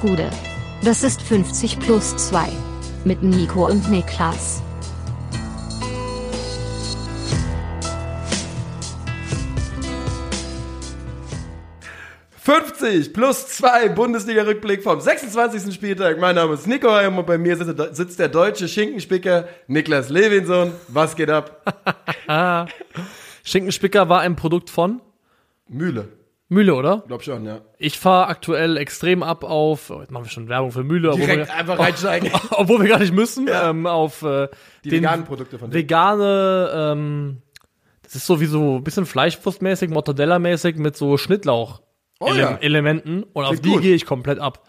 Gude. Das ist 50 plus 2. Mit Nico und Niklas. »50 plus 2 Bundesliga-Rückblick vom 26. Spieltag. Mein Name ist Nico Heim und bei mir sitzt, sitzt der deutsche Schinkenspicker Niklas Levinson. Was geht ab? Schinkenspicker war ein Produkt von Mühle. Mühle, oder? Glaub schon, ja. Ich fahre aktuell extrem ab auf, oh, jetzt machen wir schon Werbung für Mühle, obwohl Direkt wir, einfach reinsteigen. obwohl wir gar nicht müssen, ähm, auf äh, Die veganen Produkte von denen. vegane, ähm, das ist so wie so ein bisschen Fleischwurstmäßig, Mortadella-mäßig mit so Schnittlauch. Oh ja. Elementen und auf Klingt die gut. gehe ich komplett ab.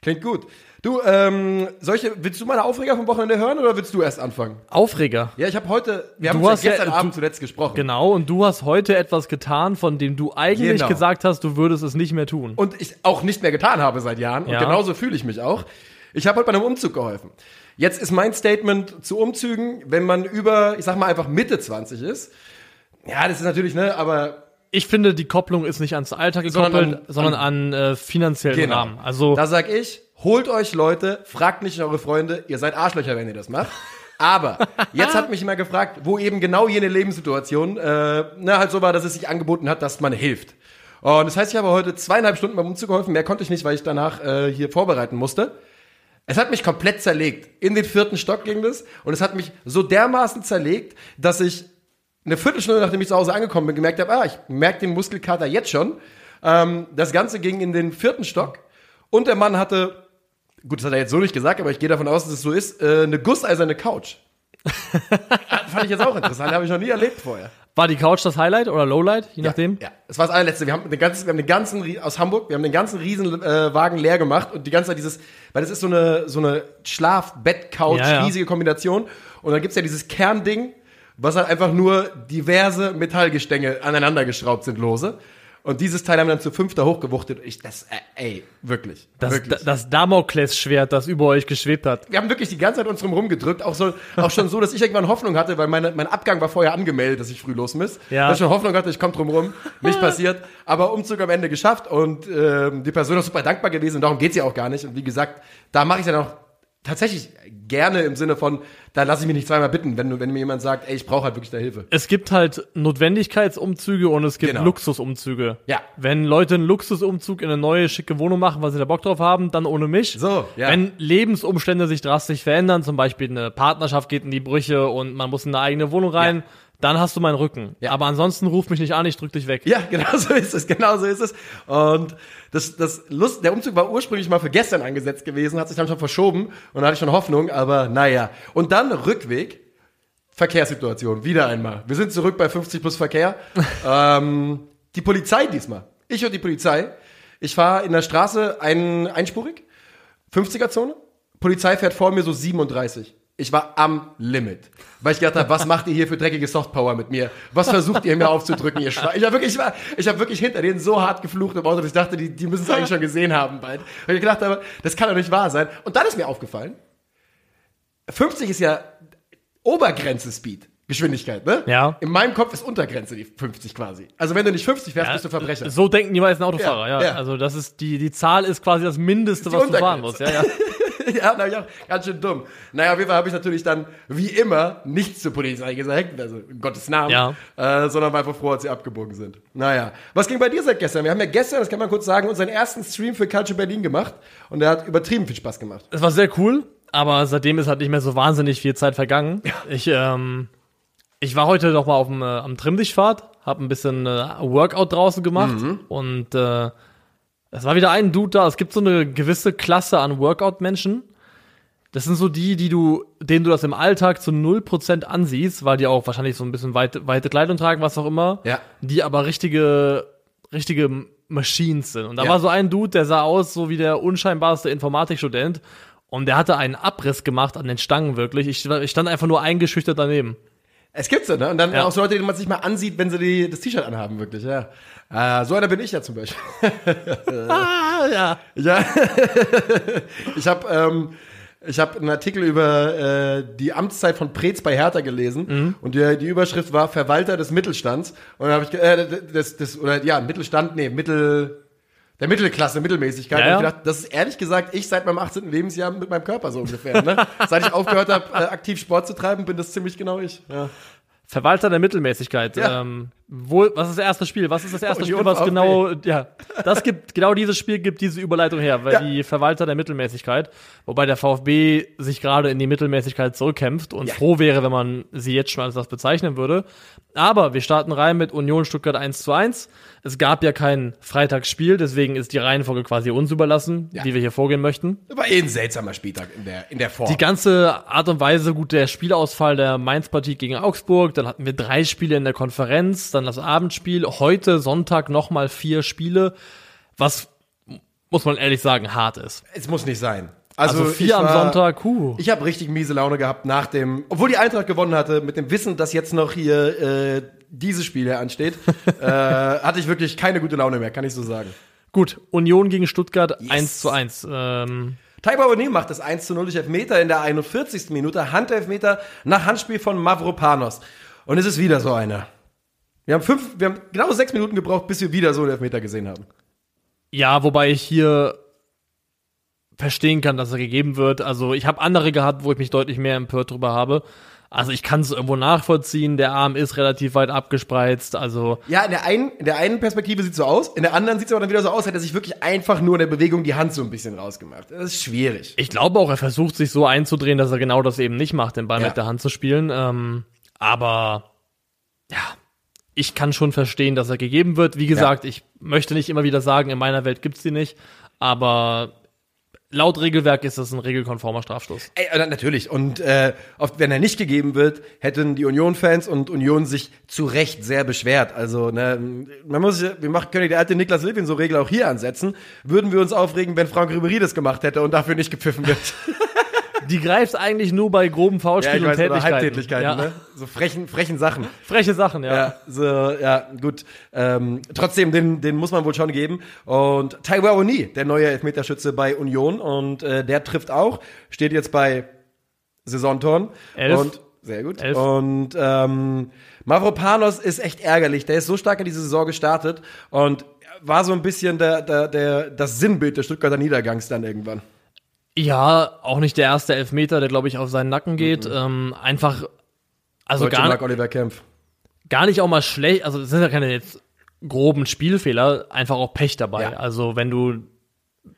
Klingt gut. Du, ähm, solche, willst du meine Aufreger vom Wochenende hören oder willst du erst anfangen? Aufreger. Ja, ich habe heute, wir haben Du uns hast ja ja- gestern du- Abend zuletzt gesprochen. Genau, und du hast heute etwas getan, von dem du eigentlich Genau. gesagt hast, du würdest es nicht mehr tun. und ich auch nicht mehr getan habe seit Jahren. Und Ja. genauso fühle ich mich auch. Ich habe heute bei einem Umzug geholfen. Jetzt ist mein Statement zu Umzügen, wenn man über, ich sag mal einfach Mitte 20 ist. Ja, das ist natürlich, ne, aber Ich finde, die Kopplung ist nicht ans Alter gekoppelt, Sondern sondern an- an, äh, finanziellen Genau. Rahmen. Also da sag ich, holt euch Leute, fragt nicht eure Freunde, ihr seid Arschlöcher, wenn ihr das macht. Aber jetzt hat mich immer gefragt, wo eben genau jene Lebenssituation, äh, na, halt so war, dass es sich angeboten hat, dass man hilft. Und das heißt, ich habe heute zweieinhalb Stunden beim Umzug geholfen. Mehr konnte ich nicht, weil ich danach äh, hier vorbereiten musste. Es hat mich komplett zerlegt. In den vierten Stock ging das. Und es hat mich so dermaßen zerlegt, dass ich eine Viertelstunde, nachdem ich zu Hause angekommen bin, gemerkt habe, ah, ich merke den Muskelkater jetzt schon. Ähm, das Ganze ging in den vierten Stock. Und der Mann hatte, gut, das hat er jetzt so nicht gesagt, aber ich gehe davon aus, dass es so ist, äh, eine gusseiserne Couch. Fand ich jetzt auch interessant, habe ich noch nie erlebt vorher. war die Couch das Highlight oder Lowlight, je nachdem? Ja, das war das allerletzte. Wir haben den ganzen, wir haben den ganzen aus Hamburg, wir haben den ganzen Riesenwagen äh, leer gemacht und die ganze Zeit dieses, weil das ist so eine so eine Schlaf-Bett-Couch, Ja, ja. riesige Kombination. Und dann gibt's ja dieses Kernding, was halt einfach nur diverse Metallgestänge aneinander geschraubt sind, lose. Und dieses Teil haben wir dann zu fünfter hochgewuchtet. Ich, das, äh, ey, wirklich, Das, wirklich. das Damoklesschwert, das über euch geschwebt hat. wir haben wirklich die ganze Zeit uns drum rumgedrückt, auch so, auch schon so, dass ich irgendwann Hoffnung hatte, weil meine, mein Abgang war vorher angemeldet, dass ich früh los muss. Ja. Dass ich schon Hoffnung hatte, ich komme drum rum, nicht passiert, aber Umzug am Ende geschafft und ähm, die Person ist super dankbar gewesen und darum geht's ja auch gar nicht. Und wie gesagt, da mache ich dann auch tatsächlich gerne im Sinne von, da lasse ich mich nicht zweimal bitten, wenn, wenn mir jemand sagt, ey, ich brauche halt wirklich da Hilfe. Es gibt halt Notwendigkeitsumzüge und es gibt Genau. Luxusumzüge. Ja. Wenn Leute einen Luxusumzug in eine neue, schicke Wohnung machen, weil sie da Bock drauf haben, dann ohne mich. So, ja. Wenn Lebensumstände sich drastisch verändern, zum Beispiel eine Partnerschaft geht in die Brüche und man muss in eine eigene Wohnung rein, Ja. Dann hast du meinen Rücken. Ja. Aber ansonsten ruf mich nicht an, ich drück dich weg. Ja, genau so ist es, genau so ist es. Und das, das Lust, der Umzug war ursprünglich mal für gestern angesetzt gewesen, hat sich dann schon verschoben und da hatte ich schon Hoffnung, aber naja. Und dann Rückweg, Verkehrssituation, wieder einmal. Wir sind zurück bei 50 plus Verkehr. ähm, die Polizei diesmal. Ich und die Polizei. Ich fahre in der Straße ein, einspurig, 50er-Zone. Polizei fährt vor mir so 37. Ich war am Limit. Weil ich gedacht habe, was macht ihr hier für dreckige Softpower mit mir? Was versucht ihr mir aufzudrücken, ihr Schwein? Ich habe wirklich, ich war, ich hab wirklich hinter denen so hart geflucht im Auto, dass ich dachte, die, die müssen es eigentlich schon gesehen haben bald. Weil ich gedacht habe, das kann doch nicht wahr sein. Und dann ist mir aufgefallen, 50 ist ja Obergrenze Speed. Geschwindigkeit, ne? Ja. In meinem Kopf ist Untergrenze die 50 quasi. Also wenn du nicht 50 fährst, bist du Verbrecher. So denken die meisten Autofahrer, Ja, ja. ja. Also das ist die, die Zahl ist quasi das Mindeste, was du fahren musst. Ja, ja. ja, na, auch ganz schön dumm. Naja, auf jeden Fall habe ich natürlich dann, wie immer, nichts zur Polizei gesagt, also in Gottes Namen, Ja. äh, sondern war einfach froh, als sie abgebogen sind. Naja, was ging bei dir seit gestern? Wir haben ja gestern, das kann man kurz sagen, unseren ersten Stream für Culture Berlin gemacht und der hat übertrieben viel Spaß gemacht. Es war sehr cool, aber seitdem ist halt nicht mehr so wahnsinnig viel Zeit vergangen. Ich, ähm, ich war heute noch mal auf dem, äh, am Trimmdichtfahrt, habe ein bisschen äh, Workout draußen gemacht und äh, es war wieder ein Dude da. Es gibt so eine gewisse Klasse an Workout-Menschen. Das sind so die, die du, denen du das im Alltag zu 0% ansiehst, weil die auch wahrscheinlich so ein bisschen weite, weite Kleidung tragen, was auch immer. Ja. Die aber richtige, richtige Machines sind. Und da Ja. war so ein Dude, der sah aus so wie der unscheinbarste Informatikstudent. Und der hatte einen Abriss gemacht an den Stangen wirklich. Ich, ich stand einfach nur eingeschüchtert daneben. Es gibt so, ne? Und dann Ja. auch so Leute, die man sich mal ansieht, wenn sie die, das T-Shirt anhaben, wirklich, ja. Äh, so einer bin ich ja zum Beispiel. Ah, ja. Ja, ich habe ähm, ich habe einen Artikel über äh, die Amtszeit von Preetz bei Hertha gelesen Mhm. und die, die Überschrift war Verwalter des Mittelstands und dann habe ich äh, des, des oder ja Mittelstand nee Mittel Der Mittelklasse, Mittelmäßigkeit. Ja, Und ja. ich gedacht, das ist ehrlich gesagt, ich seit meinem 18. Lebensjahr mit meinem Körper so ungefähr. Ne? Seit ich aufgehört habe, äh, aktiv Sport zu treiben, bin das ziemlich genau ich. Ja. Verwalter der Mittelmäßigkeit. Ja. Ähm, wo, was ist das erste Spiel? Was ist das erste Union Spiel, was VfB. genau, ja, das gibt, genau dieses Spiel gibt diese Überleitung her, weil Ja. die Verwalter der Mittelmäßigkeit, wobei der VfB sich gerade in die Mittelmäßigkeit zurückkämpft und Ja. froh wäre, wenn man sie jetzt schon als das bezeichnen würde. Aber wir starten rein mit Union Stuttgart 1 zu 1. Es gab ja kein Freitagsspiel, deswegen ist die Reihenfolge quasi uns überlassen, Ja. wie wir hier vorgehen möchten. War eh ein seltsamer Spieltag in der, in der Form. Die ganze Art und Weise, gut, der Spielausfall der Mainz-Partie gegen Augsburg, dann hatten wir drei Spiele in der Konferenz, dann das Abendspiel, heute Sonntag nochmal vier Spiele, was, muss man ehrlich sagen, hart ist. es muss nicht sein. Also, ich vier am war- Sonntag, huh. Ich habe richtig miese Laune gehabt nach dem, obwohl die Eintracht gewonnen hatte, mit dem Wissen, dass jetzt noch hier äh, dieses Spiel hier ansteht, äh, hatte ich wirklich keine gute Laune mehr, kann ich so sagen. Gut, Union gegen Stuttgart Yes. 1 zu 1. Ähm, Taiba O'Neill macht das 1 zu 0 durch Elfmeter in der 41. Minute, Handelfmeter nach Handspiel von Mavropanos. Und es ist wieder so einer. Wir haben fünf, wir haben genau sechs Minuten gebraucht, bis wir wieder so einen Elfmeter gesehen haben. ja, wobei ich hier verstehen kann, dass er gegeben wird. Also ich habe andere gehabt, wo ich mich deutlich mehr empört drüber habe. Also ich kann es irgendwo nachvollziehen. Der Arm ist relativ weit abgespreizt. Also Ja, in der einen, in der einen Perspektive sieht so aus, in der anderen sieht es aber dann wieder so aus, hätte er sich wirklich einfach nur in der Bewegung die Hand so ein bisschen rausgemacht. Das ist schwierig. Ich glaube auch, er versucht sich so einzudrehen, dass er genau das eben nicht macht, den Ball Ja. mit der Hand zu spielen. Ähm, aber ja, ich kann schon verstehen, dass er gegeben wird. Wie gesagt, ich möchte nicht immer wieder sagen, in meiner Welt gibt's die nicht. Aber laut Regelwerk ist das ein regelkonformer Strafstoß. Ey, natürlich. Und äh, oft, wenn er nicht gegeben wird, hätten die Union-Fans und Union sich zu Recht sehr beschwert. Also, ne, man muss, ja- wir machen, können ja die alte Niklas Levin so Regel auch hier ansetzen. Würden wir uns aufregen, wenn Frank Ribery das gemacht hätte und dafür nicht gepfiffen wird. Die greift eigentlich nur bei groben Foulspielen und oder Tätigkeiten. Halbtätigkeiten, ja. ne? So frechen, frechen Sachen. Freche Sachen, ja. Ja, so, ja, gut. Ähm, trotzdem, den, den muss man wohl schon geben. Und Taiwa Oni, der neue Elfmeterschütze bei Union, und äh, der trifft auch, steht jetzt bei Saisontoren. Elf. Und sehr gut. Elf. Und ähm, Mavropanos ist echt ärgerlich. Der ist so stark in diese Saison gestartet und war so ein bisschen der, der, der, das Sinnbild des Stuttgarter Niedergangs dann irgendwann. Ja, auch nicht der erste Elfmeter, der, glaube ich, auf seinen Nacken geht. Ähm, einfach, also Deutsche gar, Mark Oliver Kempf. gar nicht auch mal schlecht, also es sind ja keine jetzt groben Spielfehler, einfach auch Pech dabei. Ja. Also wenn du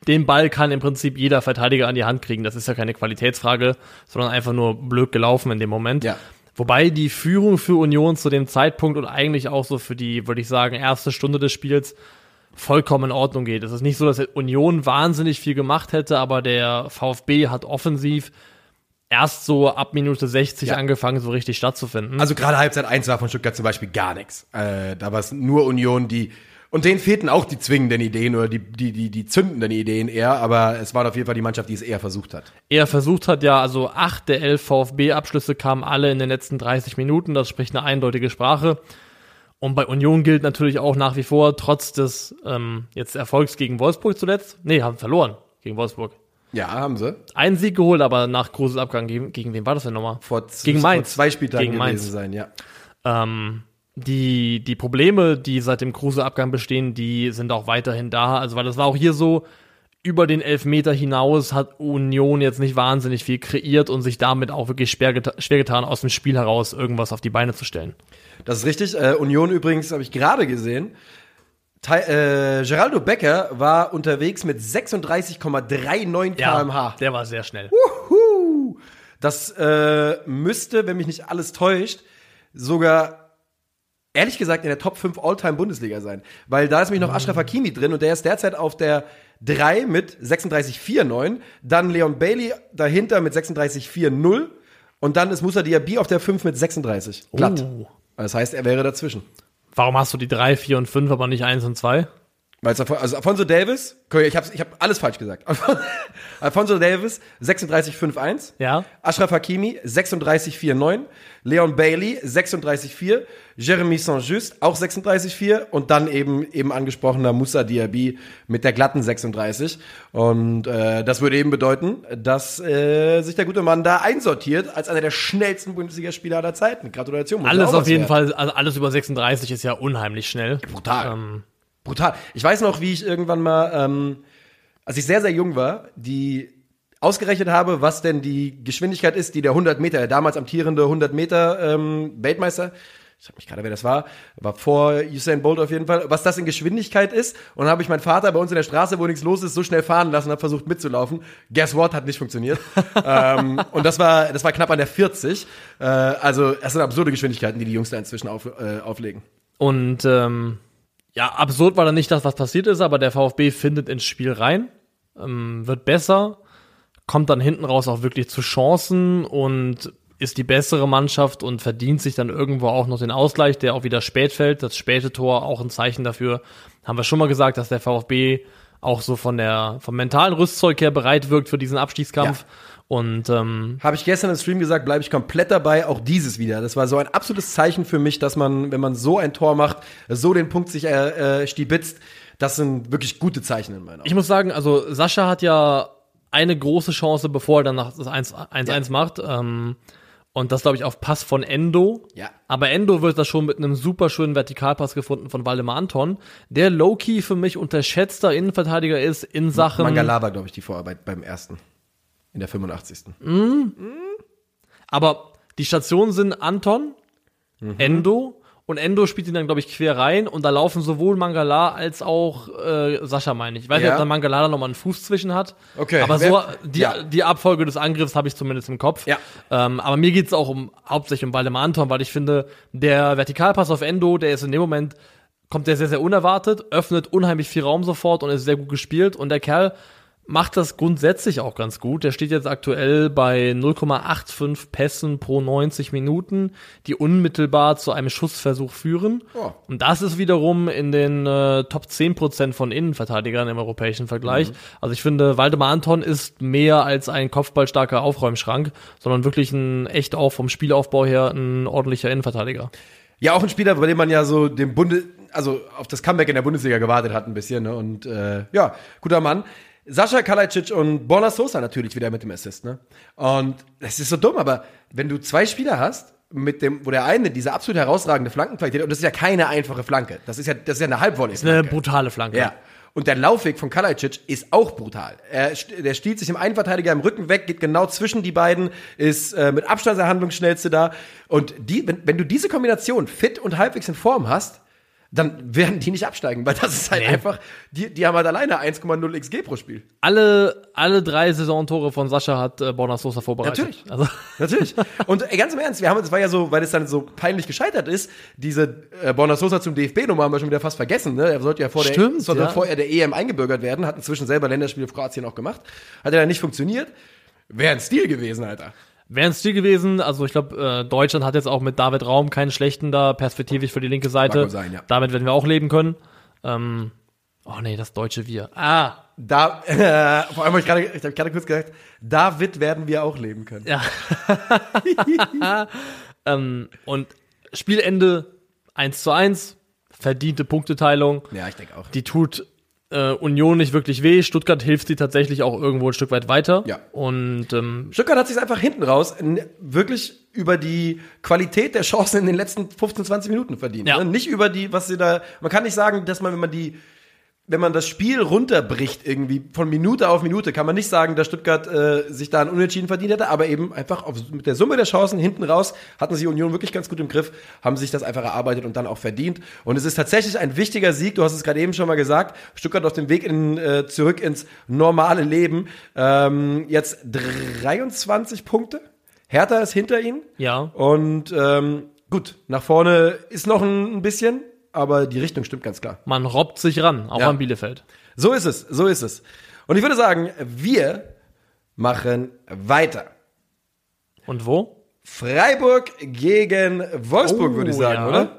den Ball kann im Prinzip jeder Verteidiger an die Hand kriegen. Das ist ja keine Qualitätsfrage, sondern einfach nur blöd gelaufen in dem Moment. Ja. Wobei die Führung für Union zu dem Zeitpunkt und eigentlich auch so für die, würde ich sagen, erste Stunde des Spiels vollkommen in Ordnung geht. Es ist nicht so, dass Union wahnsinnig viel gemacht hätte, aber der VfB hat offensiv erst so ab Minute 60 Ja. angefangen, so richtig stattzufinden. Also gerade Halbzeit 1 war von Stuttgart zum Beispiel gar nichts. Äh, da war es nur Union, die und denen fehlten auch die zwingenden Ideen oder die, die, die, die zündenden Ideen eher, aber es war auf jeden Fall die Mannschaft, die es eher versucht hat. er versucht hat, ja, also acht der elf VfB-Abschlüsse kamen alle in den letzten 30 Minuten. Das spricht eine eindeutige Sprache. Und bei Union gilt natürlich auch nach wie vor, trotz des ähm, jetzt Erfolgs gegen Wolfsburg zuletzt, nee, haben verloren gegen Wolfsburg. Ja, haben sie. Einen Sieg geholt, aber nach Kruses Abgang, gegen, gegen wen war das denn nochmal? Vor, Gegen Mainz. vor zwei Spieltagen Gegen gewesen Mainz. sein, ja. Ähm, die, die Probleme, die seit dem Kruse-Abgang bestehen, die sind auch weiterhin da. Also, weil das war auch hier so, über den Elfmeter hinaus hat Union jetzt nicht wahnsinnig viel kreiert und sich damit auch wirklich schwer, geta schwer getan, aus dem Spiel heraus irgendwas auf die Beine zu stellen. Das ist richtig. Äh, Union übrigens, habe ich gerade gesehen. Tai äh, Geraldo Becker war unterwegs mit 36,39 km/h. der war sehr schnell. Huh. Das äh, müsste, wenn mich nicht alles täuscht, sogar ehrlich gesagt in der Top 5 All-Time Bundesliga sein. Weil da ist nämlich noch Ashraf Hakimi drin und der ist derzeit auf der 3 mit 36,49. Dann Leon Bailey dahinter mit 36,40. Und dann ist Musa Diaby auf der 5 mit 36. Glatt. Oh. Das heißt, er wäre dazwischen. Warum hast du die 3, 4 und 5, aber nicht 1 und 2? Weil es also Alfonso Davis, ich habe ich hab alles falsch gesagt. Alfonso Davis 36,51. Ja. Ashraf Hakimi 36,49. Leon Bailey 36,4. Jeremy Saint-Just auch 36,4. Und dann eben eben angesprochener Moussa Diaby mit der glatten 36. Und äh, das würde eben bedeuten, dass äh, sich der gute Mann da einsortiert als einer der schnellsten Bundesligaspieler aller Zeiten. Gratulation. Alles auf jeden wert. Fall, also alles über 36 ist ja unheimlich schnell. Brutal. Ähm, brutal. Ich weiß noch, wie ich irgendwann mal, ähm, als ich sehr, sehr jung war, die ausgerechnet habe, was denn die Geschwindigkeit ist, die der 100 Meter, der damals amtierende 100 Meter ähm, Weltmeister, ich sag mich gerade, wer das war, war vor Usain Bolt auf jeden Fall, was das in Geschwindigkeit ist. Und dann habe ich meinen Vater bei uns in der Straße, wo nichts los ist, so schnell fahren lassen und habe versucht mitzulaufen. Guess what? Hat nicht funktioniert. ähm, und das war, das war knapp an der 40. Äh, also es sind absurde Geschwindigkeiten, die die Jungs da inzwischen auf, äh, auflegen. Und ähm, ja, absurd war dann nicht das, was passiert ist, aber der VfB findet ins Spiel rein, ähm, wird besser, kommt dann hinten raus auch wirklich zu Chancen und ist die bessere Mannschaft und verdient sich dann irgendwo auch noch den Ausgleich, der auch wieder spät fällt. Das späte Tor auch ein Zeichen dafür. Haben wir schon mal gesagt, dass der VfB auch so von der vom mentalen Rüstzeug her bereit wirkt für diesen Abstiegskampf. Ja. Und ähm, Habe ich gestern im Stream gesagt, bleibe ich komplett dabei, auch dieses wieder. Das war so ein absolutes Zeichen für mich, dass man, wenn man so ein Tor macht, so den Punkt sich äh, äh, stibitzt, das sind wirklich gute Zeichen in meiner ich muss sagen, also Sascha hat ja eine große Chance, bevor er dann nach das 1-1 Ja. macht. Ähm, und das, glaube ich, auf Pass von Endo. Ja. Aber Endo wird das schon mit einem super schönen Vertikalpass gefunden von Waldemar Anton, der low-key für mich unterschätzter Innenverteidiger ist in Sachen. Mangala war, glaube ich, die Vorarbeit beim ersten. In der 85. Aber die Stationen sind Anton, Mhm. Endo und Endo spielt ihn dann, glaube ich, quer rein und da laufen sowohl Mangala als auch äh, Sascha, meine ich. Ich weiß nicht, Ja. ob da Mangala da nochmal einen Fuß zwischen hat. Okay. Aber so, die, Ja. die Abfolge des Angriffs habe ich zumindest im Kopf. Ja. Ähm, aber mir geht's auch um hauptsächlich um Waldemar Anton, weil ich finde, der Vertikalpass auf Endo, der ist in dem Moment, kommt der sehr, sehr unerwartet, öffnet unheimlich viel Raum sofort und ist sehr gut gespielt. Und der Kerl macht das grundsätzlich auch ganz gut. Der steht jetzt aktuell bei 0,85 Pässen pro 90 Minuten, die unmittelbar zu einem Schussversuch führen. Oh. Und das ist wiederum in den äh, Top 10% von Innenverteidigern im europäischen Vergleich. Also ich finde, Waldemar Anton ist mehr als ein kopfballstarker Aufräumschrank, sondern wirklich ein echt auch vom Spielaufbau her ein ordentlicher Innenverteidiger. Ja, auch ein Spieler, bei dem man ja so dem Bunde, also auf das Comeback in der Bundesliga gewartet hat ein bisschen. Ne? Und äh, ja, guter Mann. Sascha Kalajdzic und Borna Sosa natürlich wieder mit dem Assist. Ne? Und es ist so dumm, aber wenn du zwei Spieler hast, mit dem, wo der eine diese absolut herausragende Flankenqualität, und das ist ja keine einfache Flanke, das ist ja, das ist ja eine Halbvolley. Eine brutale Flanke. Ja. Und der Laufweg von Kalajdzic ist auch brutal. Er, der stiehlt sich im einen Verteidiger im Rücken weg, geht genau zwischen die beiden, ist äh, mit Abstand der Handlungsschnellste da. Und die, wenn, wenn du diese Kombination fit und halbwegs in Form hast, dann werden die nicht absteigen, weil das ist halt Nee. einfach, die, die haben halt alleine 1,0 XG pro Spiel. Alle, alle drei Saisontore von Sascha hat äh, Borna Sosa vorbereitet. Natürlich. Also, Natürlich. Und ey, ganz im Ernst, wir haben, es war ja so, weil es dann so peinlich gescheitert ist, diese äh, Borna Sosa zum DFB-Nummer haben wir schon wieder fast vergessen. Ne? Er sollte ja vor der, Stimmt, sollte ja. vor er der EM eingebürgert werden, hat inzwischen selber Länderspiele für Kroatien auch gemacht. Hat ja dann nicht funktioniert. Wäre ein Stil gewesen, Alter. Wäre ein Stil gewesen, also ich glaube, äh, Deutschland hat jetzt auch mit David Raum keinen schlechten da, perspektivisch für die linke Seite. Sein, ja. Damit werden wir auch leben können. Ähm, oh nee, das deutsche Wir. Ah, Da, äh, vor allem habe ich gerade, ich habe gerade kurz gesagt, David werden wir auch leben können. ja. ähm, und Spielende 1 zu 1, verdiente Punkteteilung. Ja, ich denke auch. Die tut äh, Union nicht wirklich weh. Stuttgart hilft sie tatsächlich auch irgendwo ein Stück weit weiter. Ja. Und ähm, Stuttgart hat sich einfach hinten raus wirklich über die Qualität der Chancen in den letzten 15, 20 Minuten verdient. Ja. Ne? Nicht über die, was sie da. Man kann nicht sagen, dass man, wenn man die, wenn man das Spiel runterbricht, irgendwie von Minute auf Minute, kann man nicht sagen, dass Stuttgart äh, sich da ein Unentschieden verdient hätte, aber eben einfach auf, mit der Summe der Chancen hinten raus hatten sie Union wirklich ganz gut im Griff, haben sich das einfach erarbeitet und dann auch verdient. Und es ist tatsächlich ein wichtiger Sieg, du hast es gerade eben schon mal gesagt, Stuttgart auf dem Weg in, äh, zurück ins normale Leben. Ähm, jetzt 23 Punkte. Hertha ist hinter ihnen. ja, Und ähm, gut, nach vorne ist noch ein, ein bisschen, aber die Richtung stimmt ganz klar. man robbt sich ran, auch Ja. an Bielefeld. So ist es, so ist es. Und ich würde sagen, wir machen weiter. Und wo? Freiburg gegen Wolfsburg, Oh, würde ich sagen, ja. oder?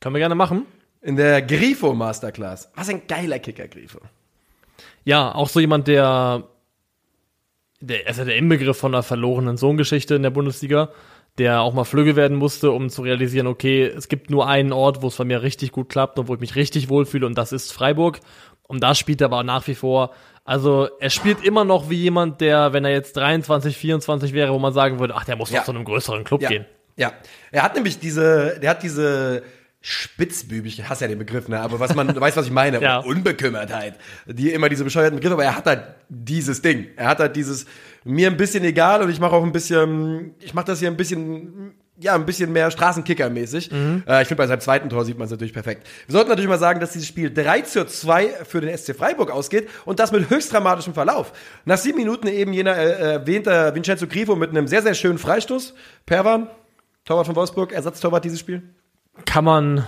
Können wir gerne machen. In der Grifo Masterclass. Was ein geiler Kicker, Grifo. Ja, auch so jemand, der, der ist ja der Inbegriff von einer verlorenen Sohngeschichte in der Bundesliga, der auch mal flügge werden musste, um zu realisieren, okay, es gibt nur einen Ort, wo es bei mir richtig gut klappt und wo ich mich richtig wohlfühle und das ist Freiburg. Und da spielt er aber nach wie vor, also er spielt immer noch wie jemand, der, wenn er jetzt 23, 24 wäre, wo man sagen würde, ach, der muss Ja. doch zu einem größeren Club Ja. gehen. Ja. Er hat nämlich diese, der hat diese spitzbübig, ich hasse ja den Begriff, ne? aber was man, du weißt, was ich meine, Ja. Unbekümmertheit, die immer diese bescheuerten Begriffe, aber er hat halt dieses Ding, er hat halt dieses, mir ein bisschen egal und ich mache auch ein bisschen, ich mache das hier ein bisschen, ja, ein bisschen mehr Straßenkicker-mäßig. Äh, ich finde, bei seinem zweiten Tor sieht man es natürlich perfekt. Wir sollten natürlich mal sagen, dass dieses Spiel 3 zu 2 für den SC Freiburg ausgeht und das mit höchst dramatischem Verlauf. Nach sieben Minuten eben jener äh, erwähnter Vincenzo Grifo mit einem sehr, sehr schönen Freistoß. Perwan, Torwart von Wolfsburg, Ersatztorwart dieses Spiel. Kann man,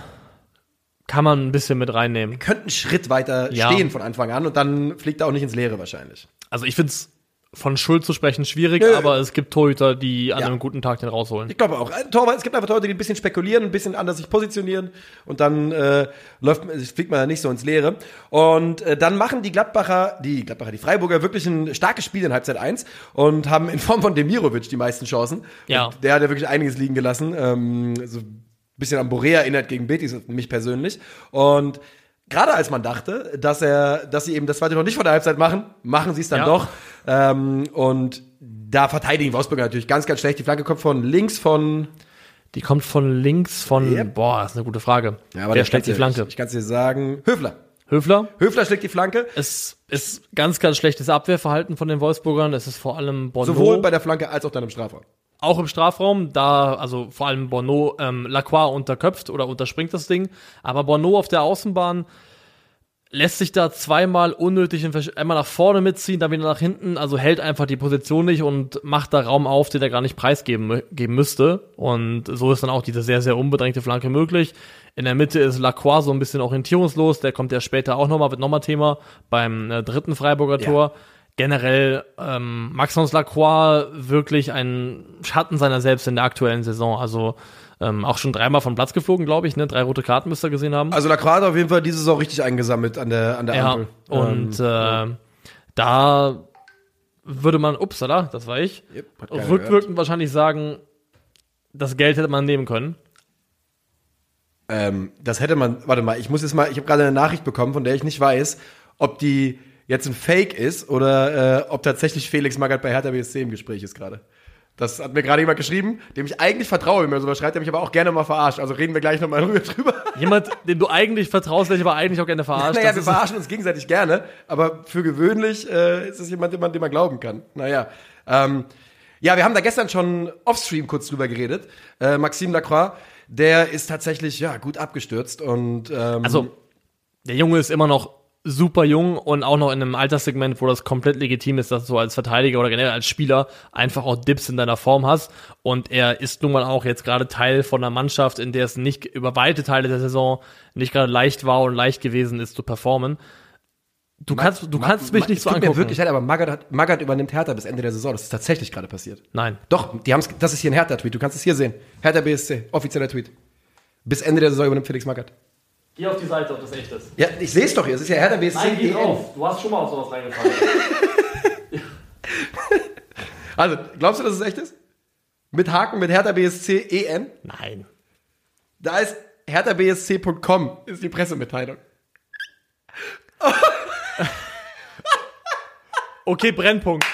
kann man ein bisschen mit reinnehmen. könnte einen Schritt weiter Ja. stehen von Anfang an und dann fliegt er auch nicht ins Leere wahrscheinlich. Also ich finde es von Schuld zu sprechen schwierig, Nö. aber es gibt Torhüter, die an Ja. einem guten Tag den rausholen. Ich glaube auch. Torwart, es gibt einfach Torhüter, die ein bisschen spekulieren, ein bisschen anders sich positionieren und dann äh, läuft, fliegt man nicht so ins Leere. Und äh, dann machen die Gladbacher, die Gladbacher, die Freiburger wirklich ein starkes Spiel in Halbzeit 1 und haben in Form von Demirovic die meisten Chancen. Ja. Und der hat ja wirklich einiges liegen gelassen. Ähm, so ein bisschen an Borea erinnert gegen Betis, mich persönlich. Und gerade als man dachte, dass er, dass sie eben das zweite noch nicht vor der Halbzeit machen, machen sie es dann Ja. doch. Ähm, und da verteidigen die Wolfsburger natürlich ganz, ganz schlecht. Die Flanke kommt von links von. Die kommt von links von, Yep. boah, ist eine gute Frage. aber Wer schlägt die Flanke? Ich, ich kann es dir sagen. Höfler. Höfler? Höfler schlägt die Flanke. Es ist ganz, ganz schlechtes Abwehrverhalten von den Wolfsburgern. Es ist vor allem Bono. Sowohl bei der Flanke als auch dann im Strafraum. Auch im Strafraum, da, also vor allem Bono, ähm, Lacroix unterköpft oder unterspringt das Ding. Aber Bono auf der Außenbahn lässt sich da zweimal unnötig einmal nach vorne mitziehen, dann wieder nach hinten, also hält einfach die Position nicht und macht da Raum auf, den er gar nicht preisgeben geben müsste. Und so ist dann auch diese sehr, sehr unbedrängte Flanke möglich. In der Mitte ist Lacroix so ein bisschen orientierungslos, der kommt ja später auch nochmal, wird nochmal Thema beim äh, dritten Freiburger Tor. Generell ähm, Maxence Lacroix wirklich ein Schatten seiner selbst in der aktuellen Saison. Also ähm, auch schon dreimal vom Platz geflogen, glaube ich. Ne? Drei rote Karten müsste er gesehen haben. Also Lacroix hat auf jeden Fall diese Saison richtig eingesammelt an der, an der Ja, Ampel. und Ähm, äh, da würde man, upsala, das war ich, Yep, rückwirkend wahrscheinlich sagen, das Geld hätte man nehmen können. Ähm, das hätte man, warte mal, ich muss jetzt mal, ich habe gerade eine Nachricht bekommen, von der ich nicht weiß, ob die jetzt ein Fake ist oder äh, ob tatsächlich Felix Magath bei Hertha BSC im Gespräch ist gerade. Das hat mir gerade jemand geschrieben, dem ich eigentlich vertraue, wenn mir sowas schreibt, der mich aber auch gerne mal verarscht. Also reden wir gleich nochmal drüber. Jemand, dem du eigentlich vertraust, der dich aber eigentlich auch gerne verarscht. Naja, wir verarschen uns gegenseitig gerne, aber für gewöhnlich äh, ist es jemand, den man, den man glauben kann. Naja. Ähm, ja, wir haben da gestern schon offstream kurz drüber geredet. Äh, Maxime Lacroix, der ist tatsächlich ja gut abgestürzt und ähm, also, der Junge ist immer noch super jung und auch noch in einem Alterssegment, wo das komplett legitim ist, dass du als Verteidiger oder generell als Spieler einfach auch Dips in deiner Form hast. Und er ist nun mal auch jetzt gerade Teil von einer Mannschaft, in der es nicht über weite Teile der Saison nicht gerade leicht war und leicht gewesen ist zu performen. Du kannst, du kannst mich Ma- nicht so tut mir angucken. wirklich leid, aber Magath, Magath übernimmt Hertha bis Ende der Saison. Das ist tatsächlich gerade passiert. Nein. Doch, die haben's, das ist hier ein Hertha-Tweet. Du kannst es hier sehen. Hertha BSC, offizieller Tweet. Bis Ende der Saison übernimmt Felix Magath. Geh auf die Seite, ob das echt ist. Ja, ich sehe es doch hier. Es ist ja Hertha BSC. EN. Du hast schon mal auf sowas reingefallen. Also, glaubst du, dass es echt ist? Mit Haken mit Hertha BSC EN? Nein. Da ist herthabsc.com ist die Pressemitteilung. Okay, Brennpunkt.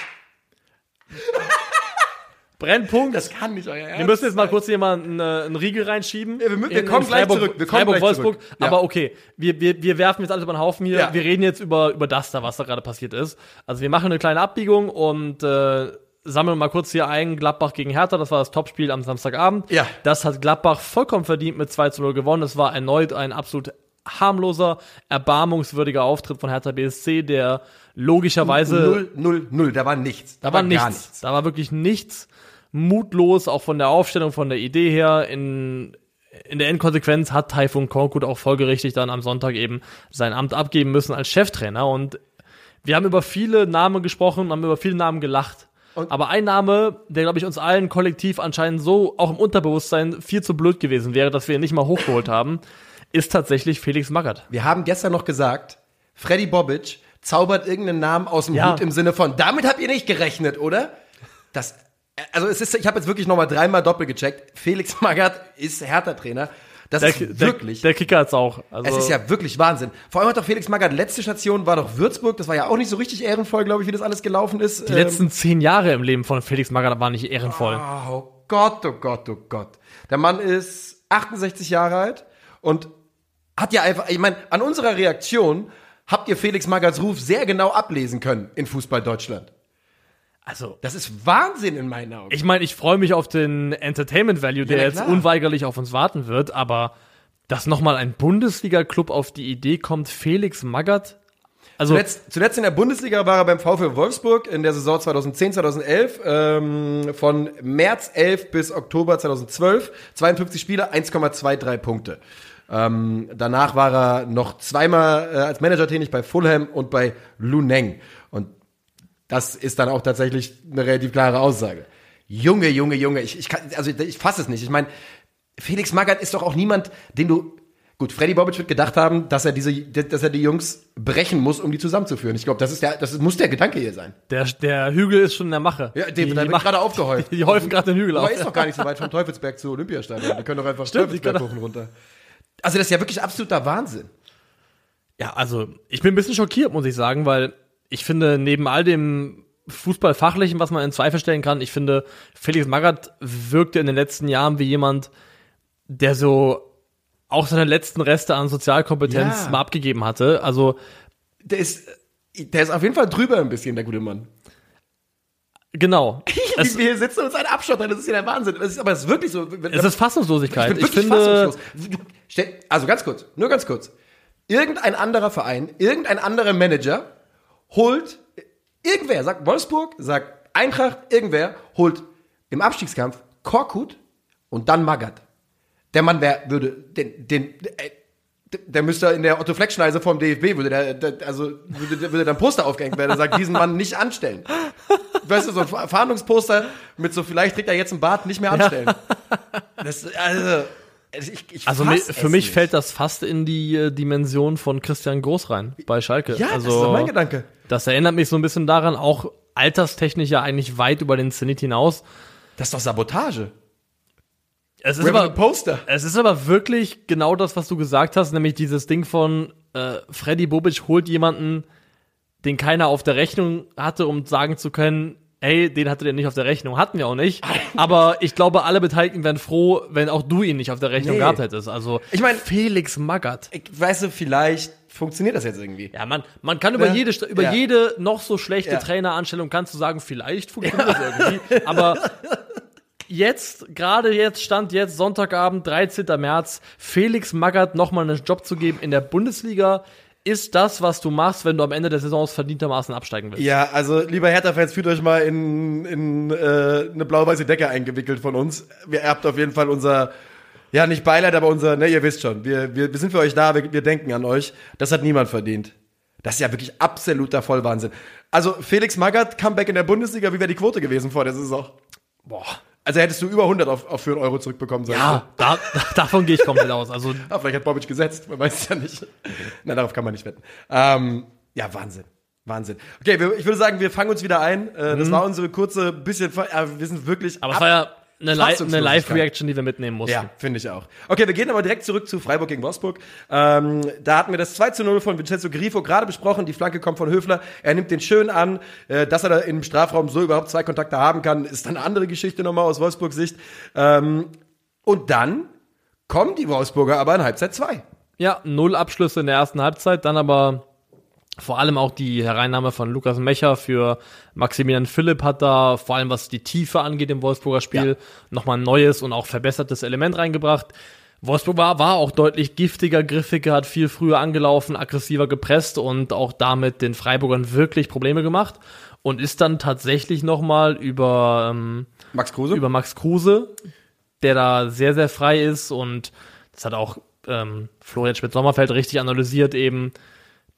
Brennpunkt. Das kann nicht euer Ernst wir müssen jetzt mal kurz hier mal einen, äh, einen Riegel reinschieben. Ja, wir wir In- kommen in gleich zurück. Wir kommen Freiburg, gleich Wolfsburg. zurück. Ja. Aber okay, wir, wir, wir werfen jetzt alles über den Haufen hier. Ja. Wir reden jetzt über, über das da, was da gerade passiert ist. Also wir machen eine kleine Abbiegung und äh, sammeln mal kurz hier ein. Gladbach gegen Hertha, das war das Topspiel am Samstagabend. Ja. Das hat Gladbach vollkommen verdient mit 2 zu 0 gewonnen. Es war erneut ein absolut harmloser, erbarmungswürdiger Auftritt von Hertha BSC, der logischerweise Null, null, null. Da war nichts. da war nichts. gar nichts. Da war wirklich nichts. Mutlos, auch von der Aufstellung, von der Idee her. In, in der Endkonsequenz hat Taifun Korkut auch folgerichtig dann am Sonntag eben sein Amt abgeben müssen als Cheftrainer. Und wir haben über viele Namen gesprochen, haben über viele Namen gelacht. Und- Aber ein Name, der, glaube ich, uns allen kollektiv anscheinend so auch im Unterbewusstsein viel zu blöd gewesen wäre, dass wir ihn nicht mal hochgeholt haben, ist tatsächlich Felix Magath. Wir haben gestern noch gesagt, Freddy Bobic zaubert irgendeinen Namen aus dem Ja. Hut im Sinne von, damit habt ihr nicht gerechnet, oder? Das, also es ist, ich habe jetzt wirklich nochmal dreimal doppelt gecheckt. Felix Magath ist Hertha-Trainer. Das Der, ist wirklich. Der, der Kicker hat's auch. Also, es ist ja wirklich Wahnsinn. Vor allem hat doch Felix Magath, letzte Station war doch Würzburg. Das war ja auch nicht so richtig ehrenvoll, glaube ich, wie das alles gelaufen ist. Ähm, die letzten zehn Jahre im Leben von Felix Magath waren nicht ehrenvoll. Oh Gott, oh Gott, oh Gott. Der Mann ist 68 Jahre alt und hat ja einfach, ich meine, an unserer Reaktion habt ihr Felix Magerts Ruf sehr genau ablesen können in Fußball Deutschland. Also, Das ist Wahnsinn in meinen Augen. ich meine, ich freue mich auf den Entertainment Value, der na jetzt unweigerlich auf uns warten wird, aber dass nochmal ein Bundesliga-Club auf die Idee kommt, Felix Magath. Also, Zuletzt, zuletzt in der Bundesliga war er beim VfL Wolfsburg in der Saison 2010, 2011. Ähm, von März 11 bis Oktober 2012. 52 Spiele, 1,23 Punkte. Ähm, danach war er noch zweimal äh, als Manager tätig bei Fulham und bei Luneng. Und das ist dann auch tatsächlich eine relativ klare Aussage. Junge, Junge, Junge, ich, ich kann, also ich fasse es nicht. Ich meine, Felix Magath ist doch auch niemand, den du. Gut, Freddy Bobic wird gedacht haben, dass er diese, dass er die Jungs brechen muss, um die zusammenzuführen. Ich glaube, das ist der, das muss der Gedanke hier sein. der, der Hügel ist schon in der Mache. Ja, die, der wird machen- gerade aufgehäuft. die häufen gerade den Hügel Aber auf. ist doch gar nicht so weit vom Teufelsberg zu Olympiastadion. Wir können doch einfach Stimmt, die Teufelsberg hoch runter. Also das ist ja wirklich absoluter Wahnsinn. Ja, also ich bin ein bisschen schockiert, muss ich sagen, weil ich finde, neben all dem Fußballfachlichen, was man in Zweifel stellen kann, ich finde, Felix Magath wirkte in den letzten Jahren wie jemand, der so auch seine letzten Reste an Sozialkompetenz Ja. mal abgegeben hatte. Also Der ist, der ist auf jeden Fall drüber ein bisschen, der gute Mann. genau. es, wir hier sitzen und uns einen abschottern, das ist ja der Wahnsinn. Das ist, aber es ist wirklich so. es ist Fassungslosigkeit. Ich bin wirklich finde, fassungslos. Also ganz kurz, nur ganz kurz. Irgendein anderer Verein, irgendein anderer Manager holt, irgendwer, sagt Wolfsburg, sagt Eintracht, irgendwer holt im Abstiegskampf Korkut und dann Magath. Der Mann wär, würde, den, den, äh, der müsste in der Otto Fleck Schneise vom DFB würde der, der also würde, würde dann Poster aufgehängt werden und sagt diesen Mann nicht anstellen. Weißt du, so ein Fahndungsposter mit so vielleicht trägt er jetzt einen Bart nicht mehr anstellen. Das, also, ich, ich also für mich nicht. fällt das fast in die äh, Dimension von Christian Groß rein bei Schalke. Ja, also, das ist doch mein Gedanke. Das erinnert mich so ein bisschen daran, auch alterstechnisch ja eigentlich weit über den Zenit hinaus. Das ist doch Sabotage. Es ist aber, ein Poster. Es ist aber wirklich genau das, was du gesagt hast, nämlich dieses Ding von äh, Freddy Bobic holt jemanden, den keiner auf der Rechnung hatte, um sagen zu können, hey, den hatte der nicht auf der Rechnung, hatten wir auch nicht. Aber ich glaube, alle Beteiligten wären froh, wenn auch du ihn nicht auf der Rechnung Nee. gehabt hättest. Also Ich mein- Felix Magath. Ich, weißt du, vielleicht funktioniert das jetzt irgendwie. Ja, man, man kann über Ja. jede über Ja. jede noch so schlechte Ja. Traineranstellung kannst du sagen, vielleicht funktioniert das irgendwie. Aber jetzt, gerade jetzt, Stand jetzt, Sonntagabend, 13. März, Felix Magath nochmal einen Job zu geben in der Bundesliga, ist das, was du machst, wenn du am Ende der Saison verdientermaßen absteigen willst. Ja, also lieber Hertha-Fans, fühlt euch mal in, in äh, eine blau-weiße Decke eingewickelt von uns. Wir habt auf jeden Fall unser, ja nicht Beileid, aber unser, ne, ihr wisst schon, wir, wir, wir sind für euch da, wir, wir denken an euch. Das hat niemand verdient. Das ist ja wirklich absoluter Vollwahnsinn. Also Felix Magath, Comeback in der Bundesliga, wie wäre die Quote gewesen vor der Saison? Boah. Also hättest du über 100 auf, auf für einen Euro zurückbekommen sollen. Ja, da, da, davon gehe ich komplett aus. Also Ah, vielleicht hat Bobic gesetzt, man weiß es ja nicht. Na, darauf kann man nicht wetten. Ähm, ja, Wahnsinn. Wahnsinn. Okay, wir, ich würde sagen, wir fangen uns wieder ein. Äh, Das war unsere kurze bisschen, ja, wir sind wirklich. Mhm. aber es war ja eine, Li eine. Live-Reaction, die wir mitnehmen mussten. Ja, finde ich auch. Okay, wir gehen aber direkt zurück zu Freiburg gegen Wolfsburg. Ähm, da hatten wir das 2 zu 0 von Vincenzo Grifo gerade besprochen. Die Flanke kommt von Höfler. Er nimmt den schön an. Äh, dass er da im Strafraum so überhaupt zwei Kontakte haben kann, ist dann eine andere Geschichte nochmal aus Wolfsburgs Sicht. Ähm, und dann kommen die Wolfsburger aber in Halbzeit 2. Ja, null Abschlüsse in der ersten Halbzeit, dann aber vor allem auch die Hereinnahme von Lukas Mecher für Maximilian Philipp hat da, vor allem was die Tiefe angeht im Wolfsburger Spiel, Ja. nochmal ein neues und auch verbessertes Element reingebracht. Wolfsburg war, war auch deutlich giftiger, griffiger, hat viel früher angelaufen, aggressiver gepresst und auch damit den Freiburgern wirklich Probleme gemacht und ist dann tatsächlich nochmal über, ähm, Max Kruse? über Max Kruse, der da sehr, sehr frei ist und das hat auch ähm, Florian Schmidt-Sommerfeld richtig analysiert eben.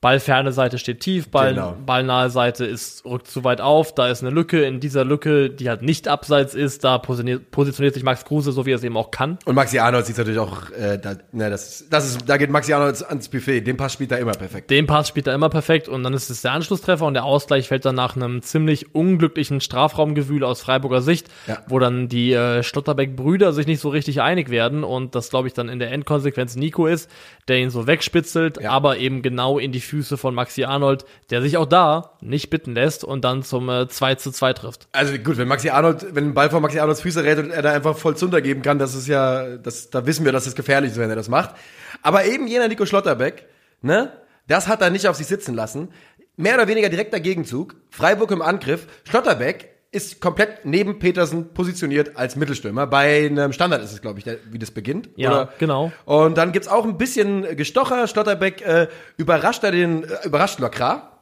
Ballferne Seite steht tief, Ball, Genau. ballnahe Seite ist, rückt zu weit auf, da ist eine Lücke, in dieser Lücke, die halt nicht abseits ist, da positioniert, positioniert sich Max Kruse, so wie er es eben auch kann. Und Maxi Arnold sieht natürlich auch, äh, da, ne, das, ist- das ist, da geht Maxi Arnold ans Buffet. Den Pass spielt er immer perfekt. Den Pass spielt er immer perfekt und dann ist es der Anschlusstreffer und der Ausgleich fällt dann nach einem ziemlich unglücklichen Strafraumgewühl aus Freiburger Sicht, Ja. wo dann die äh, Schlotterbeck-Brüder sich nicht so richtig einig werden und das glaube ich dann in der Endkonsequenz Nico ist, der ihn so wegspitzelt, Ja. aber eben genau in die Füße von Maxi Arnold, der sich auch da nicht bitten lässt und dann zum äh, 2 zu 2 trifft. Also gut, wenn Maxi Arnold, wenn ein Ball von Maxi Arnolds Füße rät und er da einfach voll Zunder geben kann, das ist ja, das, da wissen wir, dass es gefährlich ist, wenn er das macht. Aber eben jener Nico Schlotterbeck, ne, das hat er nicht auf sich sitzen lassen. Mehr oder weniger direkter Gegenzug. Freiburg im Angriff. Schlotterbeck ist komplett neben Petersen positioniert als Mittelstürmer. Bei einem Standard ist es, glaube ich, der, wie das beginnt. Ja, genau. Und dann gibt's auch ein bisschen Gestocher. Schlotterbeck äh, überrascht er den, äh, überrascht Lacra,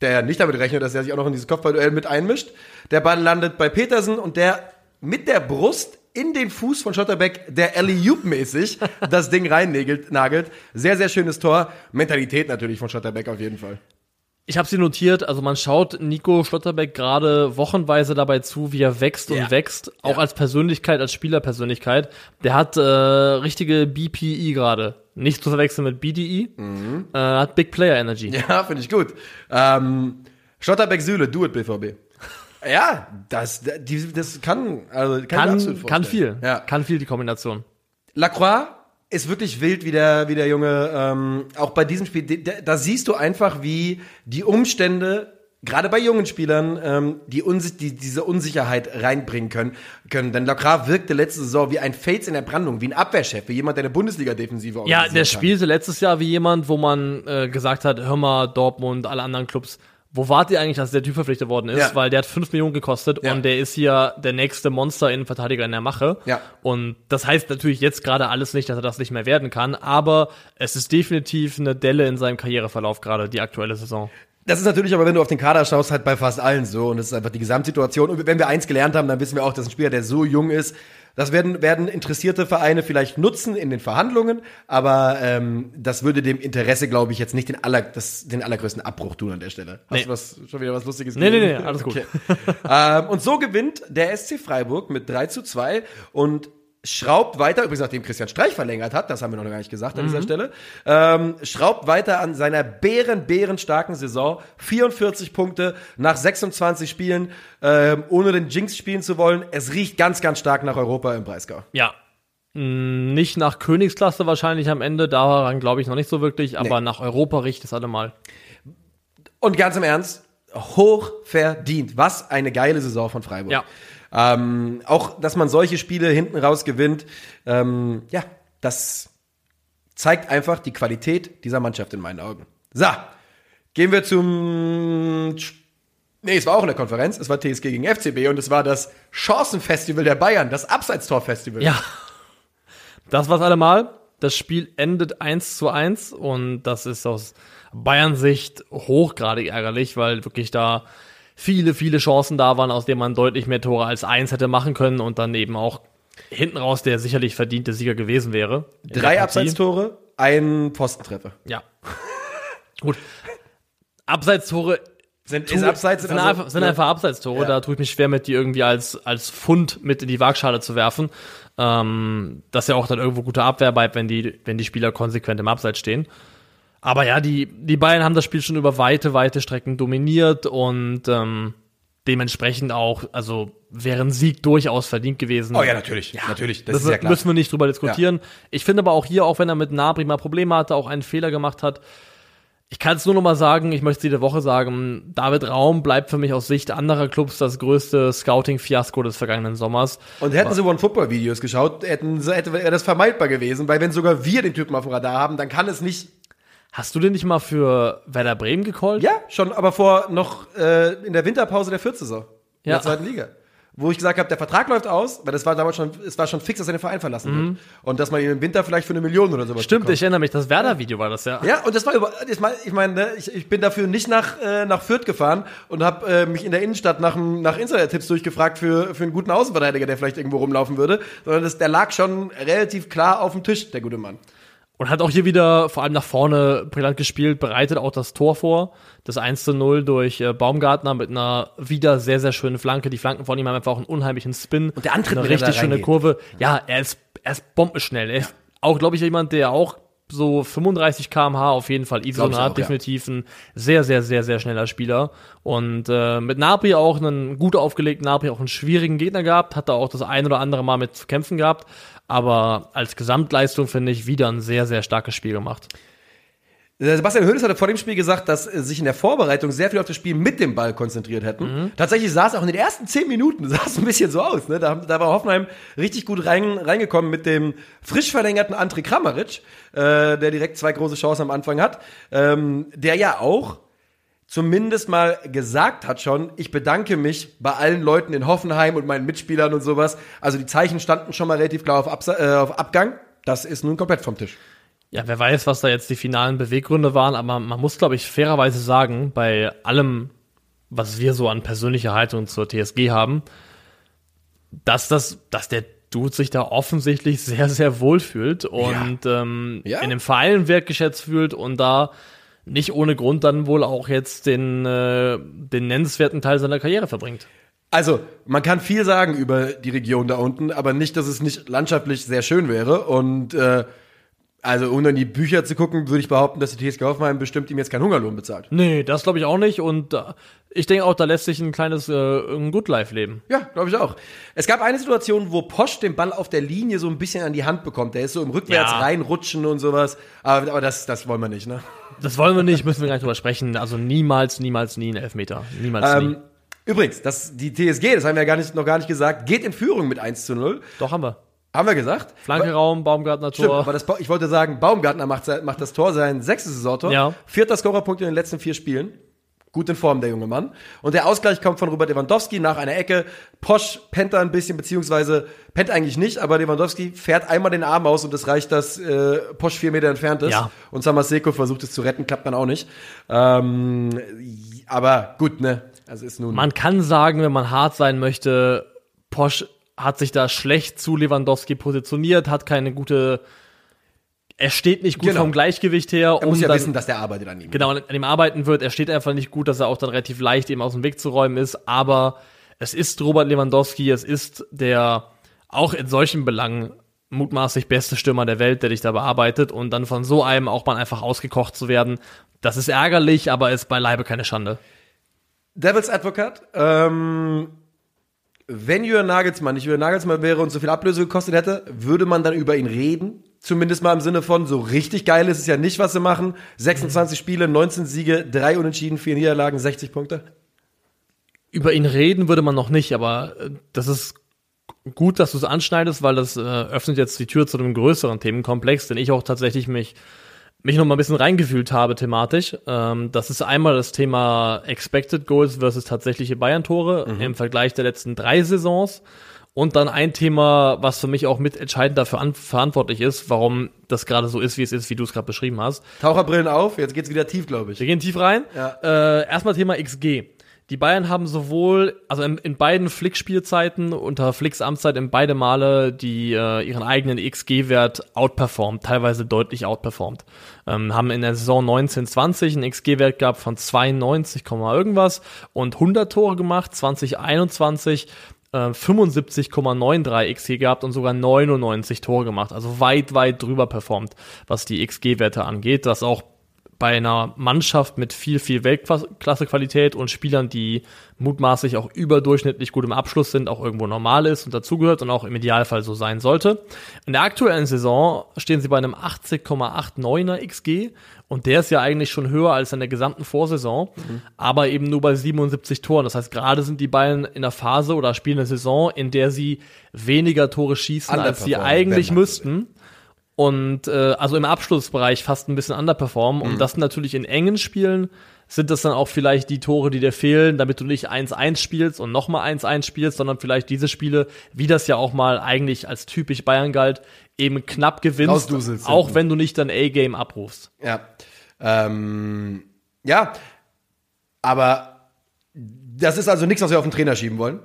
der nicht damit rechnet, dass er sich auch noch in dieses Kopfballduell mit einmischt. Der Ball landet bei Petersen und der mit der Brust in den Fuß von Schotterbeck, der Alley-Oop-mäßig das Ding reinnagelt. Nagelt. Sehr, sehr schönes Tor. Mentalität natürlich von Schotterbeck auf jeden Fall. Ich habe sie notiert, also man schaut Nico Schlotterbeck gerade wochenweise dabei zu, wie er wächst Ja. und wächst, auch Ja. als Persönlichkeit, als Spielerpersönlichkeit. Der hat äh, richtige BPE gerade. Nicht zu verwechseln mit BDE. Äh, hat Big Player Energy. Mhm. Ja, finde ich gut. Ähm, Schotterbeck Süle, do it BVB. Ja, das, das kann, also kann, Kann, kann viel. Ja. Kann viel die Kombination. Lacroix ist wirklich wild, wie der, wie der Junge, ähm, auch bei diesem Spiel, da, da siehst du einfach, wie die Umstände, gerade bei jungen Spielern, ähm, die, Unsi die diese Unsicherheit reinbringen können. können. Denn Lacroix wirkte letzte Saison wie ein Fates in der Brandung, wie ein Abwehrchef, wie jemand, der eine Bundesliga-Defensive Ja, der kann. spielte letztes Jahr wie jemand, wo man äh, gesagt hat, hör mal, Dortmund, alle anderen Clubs, wo wart ihr eigentlich, dass der Typ verpflichtet worden ist? Ja. Weil der hat 5 Millionen gekostet Ja. und der ist hier der nächste Monster-Innenverteidiger in der Mache. Ja. Und das heißt natürlich jetzt gerade alles nicht, dass er das nicht mehr werden kann, aber es ist definitiv eine Delle in seinem Karriereverlauf gerade, die aktuelle Saison. Das ist natürlich aber, wenn du auf den Kader schaust, halt bei fast allen so. Und das ist einfach die Gesamtsituation. Und wenn wir eins gelernt haben, dann wissen wir auch, dass ein Spieler, der so jung ist, das werden, werden interessierte Vereine vielleicht nutzen in den Verhandlungen, aber ähm, das würde dem Interesse, glaube ich, jetzt nicht den, aller, das, den allergrößten Abbruch tun an der Stelle. Hast Nee. du was, schon wieder was Lustiges Nee, nee, nee, alles gut. ähm, und so gewinnt der SC Freiburg mit 3 zu 2 und schraubt weiter, übrigens nachdem Christian Streich verlängert hat, das haben wir noch gar nicht gesagt an Mhm. dieser Stelle, ähm, schraubt weiter an seiner bären, bären starken Saison. 44 Punkte nach 26 Spielen, ähm, ohne den Jinx spielen zu wollen. Es riecht ganz, ganz stark nach Europa im Breisgau. Ja. Mm, Nicht nach Königsklasse wahrscheinlich am Ende, daran glaube ich noch nicht so wirklich, aber Nee. nach Europa riecht es allemal. Und ganz im Ernst, hoch verdient. Was eine geile Saison von Freiburg. Ja. Ähm, auch, dass man solche Spiele hinten raus gewinnt, ähm, ja, das zeigt einfach die Qualität dieser Mannschaft in meinen Augen. So, gehen wir zum. Nee, es war auch eine Konferenz. Es war TSG gegen FCB und es war das Chancenfestival der Bayern, das Abseitstorfestival. Ja. Das war's allemal. Das Spiel endet 1 zu 1 und das ist aus Bayern-Sicht hochgradig ärgerlich, weil wirklich da viele, viele Chancen da waren, aus denen man deutlich mehr Tore als eins hätte machen können und dann eben auch hinten raus der sicherlich verdiente Sieger gewesen wäre. Drei. Abseitstore, ein Postentreffer. Ja. Gut. Abseitstore Sind, tu- Abseits sind, also- einfach, sind ne? einfach Abseitstore. Ja. Da tue ich mich schwer mit, die irgendwie als, als Fund mit in die Waagschale zu werfen. Ähm, das ist ja auch dann irgendwo gute Abwehr bleibt, wenn die, wenn die Spieler konsequent im Abseits stehen. Aber ja, die, die Bayern haben das Spiel schon über weite, weite Strecken dominiert und ähm, dementsprechend auch, also wäre ein Sieg durchaus verdient gewesen. Oh ja, natürlich. natürlich. Das Das ist ja klar. müssen wir nicht drüber diskutieren. Ich finde aber auch hier, auch wenn er mit Nabri mal Probleme hatte, auch einen Fehler gemacht hat, ich kann es nur noch mal sagen, ich möchte es jede Woche sagen, David Raum bleibt für mich aus Sicht anderer Clubs das größte Scouting-Fiasko des vergangenen Sommers. Und hätten sie One-Football-Videos geschaut, hätten sie, hätte wäre das vermeidbar gewesen, weil wenn sogar wir den Typen auf dem Radar haben, dann kann es nicht. Hast du den nicht mal für Werder Bremen gecallt? Ja, schon, aber vor noch äh, in der Winterpause der Viertsaison. In Ja. der zweiten Liga. Wo ich gesagt habe, der Vertrag läuft aus, weil das war damals schon, es war schon fix, dass er den Verein verlassen wird. Und dass man ihn im Winter vielleicht für eine Million oder sowas Mhm. Stimmt, bekommt. ich erinnere mich, das Werder-Video war das ja. Ja, und das war über, ich meine, ich, ne, ich, ich bin dafür nicht nach, äh, nach Fürth gefahren und habe äh, mich in der Innenstadt nach, nach Insider-Tipps durchgefragt für, für einen guten Außenverteidiger, der vielleicht irgendwo rumlaufen würde, sondern das, der lag schon relativ klar auf dem Tisch, der gute Mann. Und hat auch hier wieder vor allem nach vorne brillant gespielt, bereitet auch das Tor vor. Das 1 zu 0 durch äh, Baumgartner mit einer wieder sehr, sehr schönen Flanke. Die Flanken von ihm haben einfach auch einen unheimlichen Spin. Und der Antritt, eine richtig schöne reingeht. Kurve. Ja, er ist, er ist bombenschnell. Er ist auch, glaube ich, jemand, der auch so 35 km/h auf jeden Fall ich hat. auch, ja. Definitiv ein sehr, sehr, sehr, sehr schneller Spieler. Und äh, mit Napri auch einen gut aufgelegten Napri, auch einen schwierigen Gegner gehabt. Hat da auch das ein oder andere Mal mit zu kämpfen gehabt. Aber als Gesamtleistung finde ich wieder ein sehr, sehr starkes Spiel gemacht. Sebastian Hoeneß hatte vor dem Spiel gesagt, dass äh, sich in der Vorbereitung sehr viel auf das Spiel mit dem Ball konzentriert hätten. Tatsächlich sah es auch in den ersten zehn Minuten sah es ein bisschen so aus. Ne? Da, da war Hoffenheim richtig gut rein, reingekommen mit dem frisch verlängerten André Kramaric, äh, der direkt zwei große Chancen am Anfang hat, ähm, der ja auch zumindest mal gesagt hat schon, ich bedanke mich bei allen Leuten in Hoffenheim und meinen Mitspielern und sowas. Also die Zeichen standen schon mal relativ klar auf, Absa äh, auf Abgang. Das ist nun komplett vom Tisch. Ja, wer weiß, was da jetzt die finalen Beweggründe waren, aber man muss, glaube ich, fairerweise sagen, bei allem, was wir so an persönlicher Haltung zur TSG haben, dass das, dass der Dude sich da offensichtlich sehr, sehr wohl fühlt und ähm, Ja. in dem Verein wertgeschätzt fühlt und da nicht ohne Grund dann wohl auch jetzt den, äh, den nennenswerten Teil seiner Karriere verbringt. Also, man kann viel sagen über die Region da unten, aber nicht, dass es nicht landschaftlich sehr schön wäre. Und äh, also, um in die Bücher zu gucken, würde ich behaupten, dass die TSG Hoffenheim bestimmt ihm jetzt keinen Hungerlohn bezahlt. Nee, das glaube ich auch nicht und äh, ich denke auch, da lässt sich ein kleines äh, ein Good Life leben. Ja, glaube ich auch. Es gab eine Situation, wo Posch den Ball auf der Linie so ein bisschen an die Hand bekommt. Der ist so im Rückwärts Ja. reinrutschen und sowas. Aber, aber das, das wollen wir nicht, ne? Das wollen wir nicht, müssen wir gar nicht drüber sprechen. Also niemals, niemals, nie ein Elfmeter. Niemals, nie. Ähm, übrigens, das, die TSG, das haben wir ja gar nicht, noch gar nicht gesagt, geht in Führung mit 1 zu 0. Doch, haben wir. Haben wir gesagt? Flanke Raum, Baumgartner Stimmt, Tor. aber das, ich wollte sagen, Baumgartner macht, macht das Tor, sein sechstes Saisontor. Ja. Vierter Scorerpunkt in den letzten vier Spielen. Gut in Form, der junge Mann. Und der Ausgleich kommt von Robert Lewandowski nach einer Ecke. Posch pennt da ein bisschen, beziehungsweise pennt eigentlich nicht, aber Lewandowski fährt einmal den Arm aus und es reicht, dass äh, Posch vier Meter entfernt ist. Ja. Und Samaseko versucht es zu retten, klappt dann auch nicht. Ähm, aber gut, ne? Also ist nun. Man kann sagen, wenn man hart sein möchte, Posch hat sich da schlecht zu Lewandowski positioniert, hat keine gute, er steht nicht gut Genau. vom Gleichgewicht her. er muss ja dann, wissen, dass der arbeitet an ihm. genau, an dem arbeiten wird. Er steht einfach nicht gut, dass er auch dann relativ leicht eben aus dem Weg zu räumen ist. Aber es ist Robert Lewandowski, es ist der auch in solchen Belangen mutmaßlich beste Stürmer der Welt, der dich da bearbeitet und dann von so einem auch mal einfach ausgekocht zu werden. Das ist ärgerlich, aber ist beileibe keine Schande. Devil's Advocate. Ähm, wenn Jürgen Nagelsmann nicht Jürgen Nagelsmann wäre und so viel Ablöse gekostet hätte, würde man dann über ihn reden? Zumindest mal im Sinne von, so richtig geil ist es ja nicht, was sie machen. 26 Spiele, 19 Siege, 3 Unentschieden, 4 Niederlagen, 60 Punkte. über ihn reden würde man noch nicht, aber äh, das ist gut, dass du es anschneidest, weil das äh, öffnet jetzt die Tür zu einem größeren Themenkomplex, den ich auch tatsächlich mich mich noch mal ein bisschen reingefühlt habe thematisch. Ähm, das ist einmal das Thema Expected Goals versus tatsächliche Bayern-Tore im Vergleich der letzten drei Saisons. Und dann ein Thema, was für mich auch mitentscheidend dafür an, verantwortlich ist, warum das gerade so ist, wie es ist, wie du es gerade beschrieben hast. Taucherbrillen auf, jetzt geht's wieder tief, glaube ich. Wir gehen tief rein. Ja. Äh, erstmal Thema XG. Die Bayern haben sowohl, also in, in beiden Flick-Spielzeiten, unter Flicks Amtszeit in beide Male die äh, ihren eigenen XG-Wert outperformt, teilweise deutlich outperformt. Ähm, haben in der Saison 1920 einen XG-Wert gehabt von 92, Komma irgendwas und 100 Tore gemacht, 2021 äh, 75,93 XG gehabt und sogar 99 Tore gemacht. Also weit, weit drüber performt, was die XG-Werte angeht, das auch bei einer Mannschaft mit viel, viel Weltklasse-Qualität und Spielern, die mutmaßlich auch überdurchschnittlich gut im Abschluss sind, auch irgendwo normal ist und dazugehört und auch im Idealfall so sein sollte. In der aktuellen Saison stehen sie bei einem 80,89er XG und der ist ja eigentlich schon höher als in der gesamten Vorsaison, aber eben nur bei 77 Toren. Das heißt, gerade sind die Bayern in der Phase oder spielen eine Saison, in der sie weniger Tore schießen, als sie eigentlich müssten und äh, also im Abschlussbereich fast ein bisschen underperformen. Und das natürlich in engen Spielen sind das dann auch vielleicht die Tore, die dir fehlen, damit du nicht 1-1 spielst und nochmal 1-1 spielst, sondern vielleicht diese Spiele, wie das ja auch mal eigentlich als typisch Bayern galt, eben knapp gewinnst, auch hinten. wenn du nicht dein A-Game abrufst. Ja. Ähm, ja. Aber das ist also nichts, was wir auf den Trainer schieben wollen.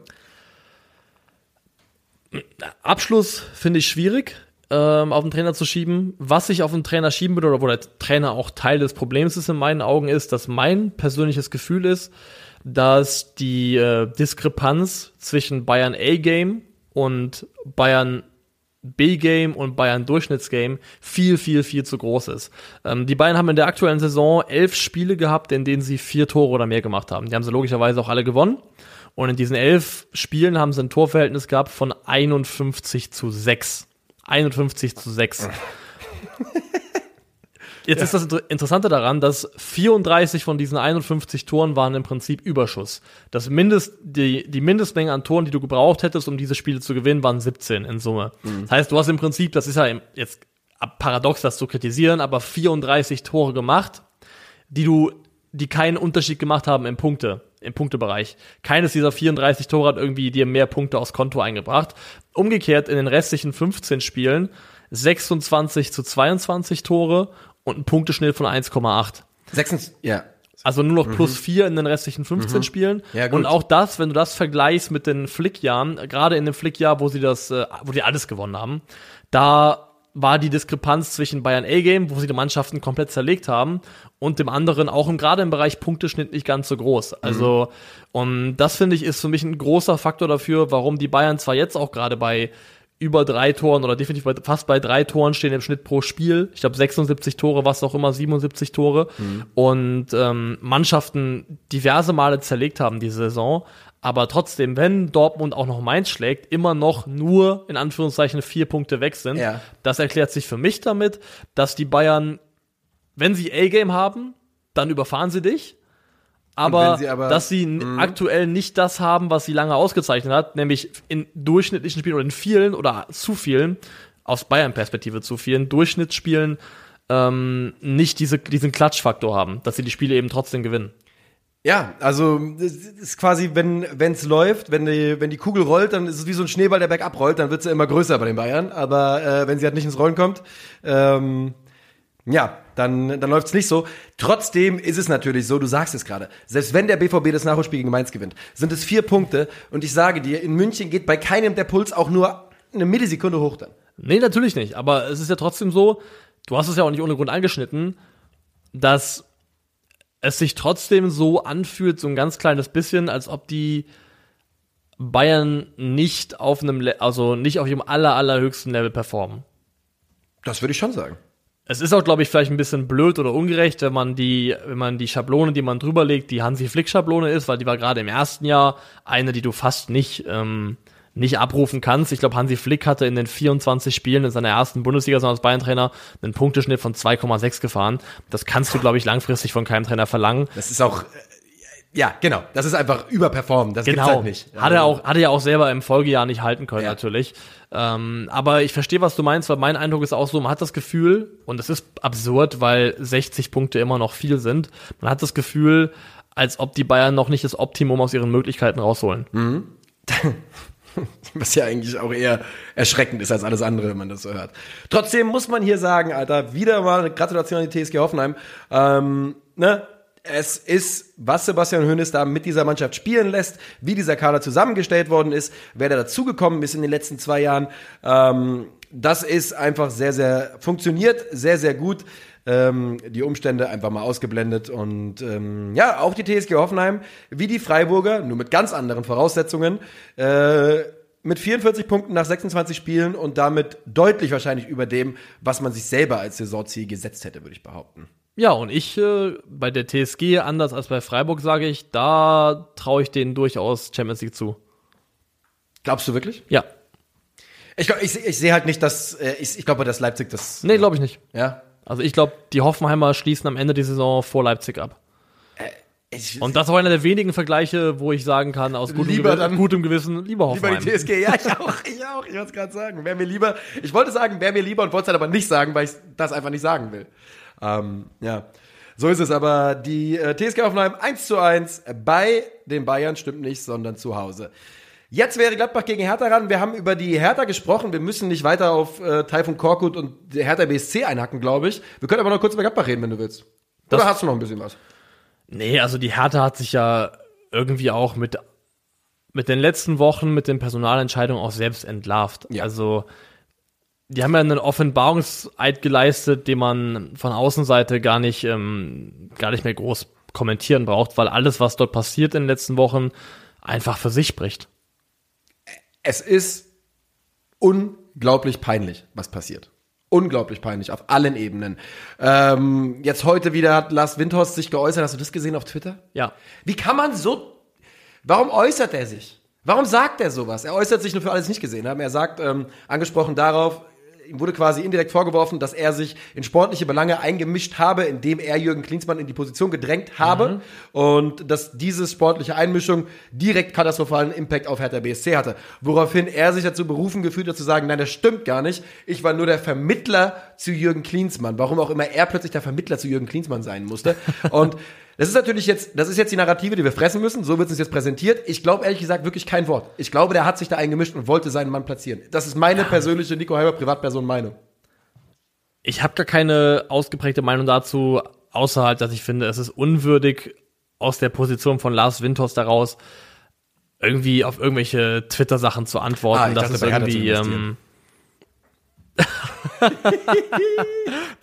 Abschluss finde ich schwierig, ähm, auf den Trainer zu schieben. Was ich auf den Trainer schieben würde, oder wo der Trainer auch Teil des Problems ist in meinen Augen, ist, dass mein persönliches Gefühl ist, dass die äh, Diskrepanz zwischen Bayern A-Game und Bayern B-Game und Bayern Durchschnittsgame viel, viel, viel zu groß ist. Ähm, die Bayern haben in der aktuellen Saison elf Spiele gehabt, in denen sie vier Tore oder mehr gemacht haben. Die haben sie logischerweise auch alle gewonnen. Und in diesen elf Spielen haben sie ein Torverhältnis gehabt von 51 zu 6. 51 zu 6. Jetzt ist das Inter- Interessante daran, dass 34 von diesen 51 Toren waren im Prinzip Überschuss. Das Mindest, die, die Mindestmenge an Toren, die du gebraucht hättest, um diese Spiele zu gewinnen, waren 17 in Summe. Das heißt, du hast im Prinzip, das ist ja jetzt paradox, das zu kritisieren, aber 34 Tore gemacht, die du, die keinen Unterschied gemacht haben im Punkte, im Punktebereich. Keines dieser 34 Tore hat irgendwie dir mehr Punkte aufs Konto eingebracht. Umgekehrt in den restlichen 15 Spielen 26 zu 22 Tore und ein Punkteschnitt von 1,8. Sechstens, ja. Also nur noch plus 4 in den restlichen 15 Spielen. Mhm. Ja, gut. und auch das, wenn du das vergleichst mit den Flickjahren, gerade in dem Flickjahr, wo sie das, äh, wo die alles gewonnen haben, da war die Diskrepanz zwischen Bayern A-Game, wo sie die Mannschaften komplett zerlegt haben, und dem anderen auch im, gerade im Bereich Punkteschnitt nicht ganz so groß. Also, und das finde ich ist für mich ein großer Faktor dafür, warum die Bayern zwar jetzt auch gerade bei über drei Toren oder definitiv bei, fast bei drei Toren stehen im Schnitt pro Spiel. Ich glaube 76 Tore, was auch immer, 77 Tore. Und ähm, Mannschaften diverse Male zerlegt haben diese Saison. Aber trotzdem, wenn Dortmund auch noch Mainz schlägt, immer noch nur in Anführungszeichen vier Punkte weg sind. Ja. Das erklärt sich für mich damit, dass die Bayern, wenn sie A-Game haben, dann überfahren sie dich. Aber, sie aber- dass sie n- aktuell nicht das haben, was sie lange ausgezeichnet hat, nämlich in durchschnittlichen Spielen oder in vielen oder zu vielen, aus Bayern-Perspektive zu vielen Durchschnittsspielen, ähm, nicht diese, diesen Klatschfaktor haben, dass sie die Spiele eben trotzdem gewinnen. Ja, also es ist quasi, wenn es läuft, wenn die, wenn die Kugel rollt, dann ist es wie so ein Schneeball, der bergab rollt, dann wird sie immer größer bei den Bayern. Aber äh, wenn sie halt nicht ins Rollen kommt, ähm, ja, dann, dann läuft's nicht so. Trotzdem ist es natürlich so, du sagst es gerade, selbst wenn der BVB das Nachholspiel gegen Mainz gewinnt, sind es vier Punkte. Und ich sage dir, in München geht bei keinem der Puls auch nur eine Millisekunde hoch dann. Nee, natürlich nicht. Aber es ist ja trotzdem so, du hast es ja auch nicht ohne Grund angeschnitten, dass es sich trotzdem so anfühlt, so ein ganz kleines bisschen, als ob die Bayern nicht auf einem, Le also nicht auf ihrem aller, allerhöchsten Level performen. Das würde ich schon sagen. Es ist auch, glaube ich, vielleicht ein bisschen blöd oder ungerecht, wenn man die, wenn man die Schablone, die man drüber legt, die Hansi Flick Schablone ist, weil die war gerade im ersten Jahr eine, die du fast nicht, ähm, nicht abrufen kannst. Ich glaube, Hansi Flick hatte in den 24 Spielen in seiner ersten Bundesliga als Bayern-Trainer einen Punkteschnitt von 2,6 gefahren. Das kannst du, glaube ich, langfristig von keinem Trainer verlangen. Das ist auch, äh, ja, genau. Das ist einfach überperformen. Das gibt's Genau. halt nicht. Hat er auch, hat er ja auch selber im Folgejahr nicht halten können, Ja. natürlich. Ähm, aber ich verstehe, was du meinst, weil mein Eindruck ist auch so, man hat das Gefühl, und es ist absurd, weil 60 Punkte immer noch viel sind, man hat das Gefühl, als ob die Bayern noch nicht das Optimum aus ihren Möglichkeiten rausholen. Was ja eigentlich auch eher erschreckend ist als alles andere, wenn man das so hört. Trotzdem muss man hier sagen, Alter, wieder mal eine Gratulation an die TSG Hoffenheim. Ähm, ne? Es ist, was Sebastian Hoeneß da mit dieser Mannschaft spielen lässt, wie dieser Kader zusammengestellt worden ist, wer da dazugekommen ist in den letzten zwei Jahren. Ähm, das ist einfach sehr, sehr, funktioniert sehr, sehr gut. Ähm, die Umstände einfach mal ausgeblendet und ähm, ja, auch die TSG Hoffenheim, wie die Freiburger, nur mit ganz anderen Voraussetzungen, äh, mit 44 Punkten nach 26 Spielen und damit deutlich wahrscheinlich über dem, was man sich selber als Saisonziel gesetzt hätte, würde ich behaupten. Ja, und ich äh, bei der TSG, anders als bei Freiburg, sage ich, da traue ich denen durchaus Champions League zu. Glaubst du wirklich? Ja. Ich, ich, ich sehe halt nicht, dass äh, ich, ich glaube, dass Leipzig das. Nee, glaube ich nicht. Ja. Also ich glaube, die Hoffenheimer schließen am Ende der Saison vor Leipzig ab. Ich, Und das war einer der wenigen Vergleiche, wo ich sagen kann, aus gutem, Lieber Gewissen, dann- gutem Gewissen, lieber Lieber Hoffenheim. die TSG, ja, ich auch, ich auch, ich wollte es gerade sagen. Wäre mir lieber, ich wollte sagen, wäre mir lieber und wollte es halt aber nicht sagen, weil ich das einfach nicht sagen will. Ähm, ja, so ist es, aber die äh, TSG Hoffenheim 1 zu 1 bei den Bayern stimmt nicht, sondern zu Hause. Jetzt wäre Gladbach gegen Hertha ran. Wir haben über die Hertha gesprochen. Wir müssen nicht weiter auf äh, Taifun Korkut und Hertha BSC einhacken, glaube ich. Wir können aber noch kurz über Gladbach reden, wenn du willst. Oder Das- hast du noch ein bisschen was? Nee, also die Hertha hat sich ja irgendwie auch mit, mit den letzten Wochen, mit den Personalentscheidungen auch selbst entlarvt. Ja. Also, die haben ja einen Offenbarungseid geleistet, den man von Außenseite gar nicht, ähm, gar nicht mehr groß kommentieren braucht, weil alles, was dort passiert in den letzten Wochen, einfach für sich spricht. Es ist unglaublich peinlich, was passiert. Unglaublich peinlich auf allen Ebenen. Ähm, jetzt heute wieder hat Lars Windhorst sich geäußert. Hast du das gesehen auf Twitter? Ja. Wie kann man so. Warum äußert er sich? Warum sagt er sowas? Er äußert sich nur für alles nicht gesehen haben. Er sagt, ähm, angesprochen darauf, ihm wurde quasi indirekt vorgeworfen, dass er sich in sportliche Belange eingemischt habe, indem er Jürgen Klinsmann in die Position gedrängt habe Mhm. und dass diese sportliche Einmischung direkt katastrophalen Impact auf Hertha BSC hatte. Woraufhin er sich dazu berufen gefühlt hat zu sagen, nein, das stimmt gar nicht. Ich war nur der Vermittler zu Jürgen Klinsmann. Warum auch immer er plötzlich der Vermittler zu Jürgen Klinsmann sein musste. Und das ist natürlich jetzt, das ist jetzt die Narrative, die wir fressen müssen. So wird es uns jetzt präsentiert. Ich glaube ehrlich gesagt wirklich kein Wort. Ich glaube, der hat sich da eingemischt und wollte seinen Mann platzieren. Das ist meine persönliche Nico Heiber Privatperson Meinung. Ich habe gar keine ausgeprägte Meinung dazu, außer halt, dass ich finde, es ist unwürdig, aus der Position von Lars Winters daraus irgendwie auf irgendwelche Twitter-Sachen zu antworten. Ah, das ist irgendwie. Ähm,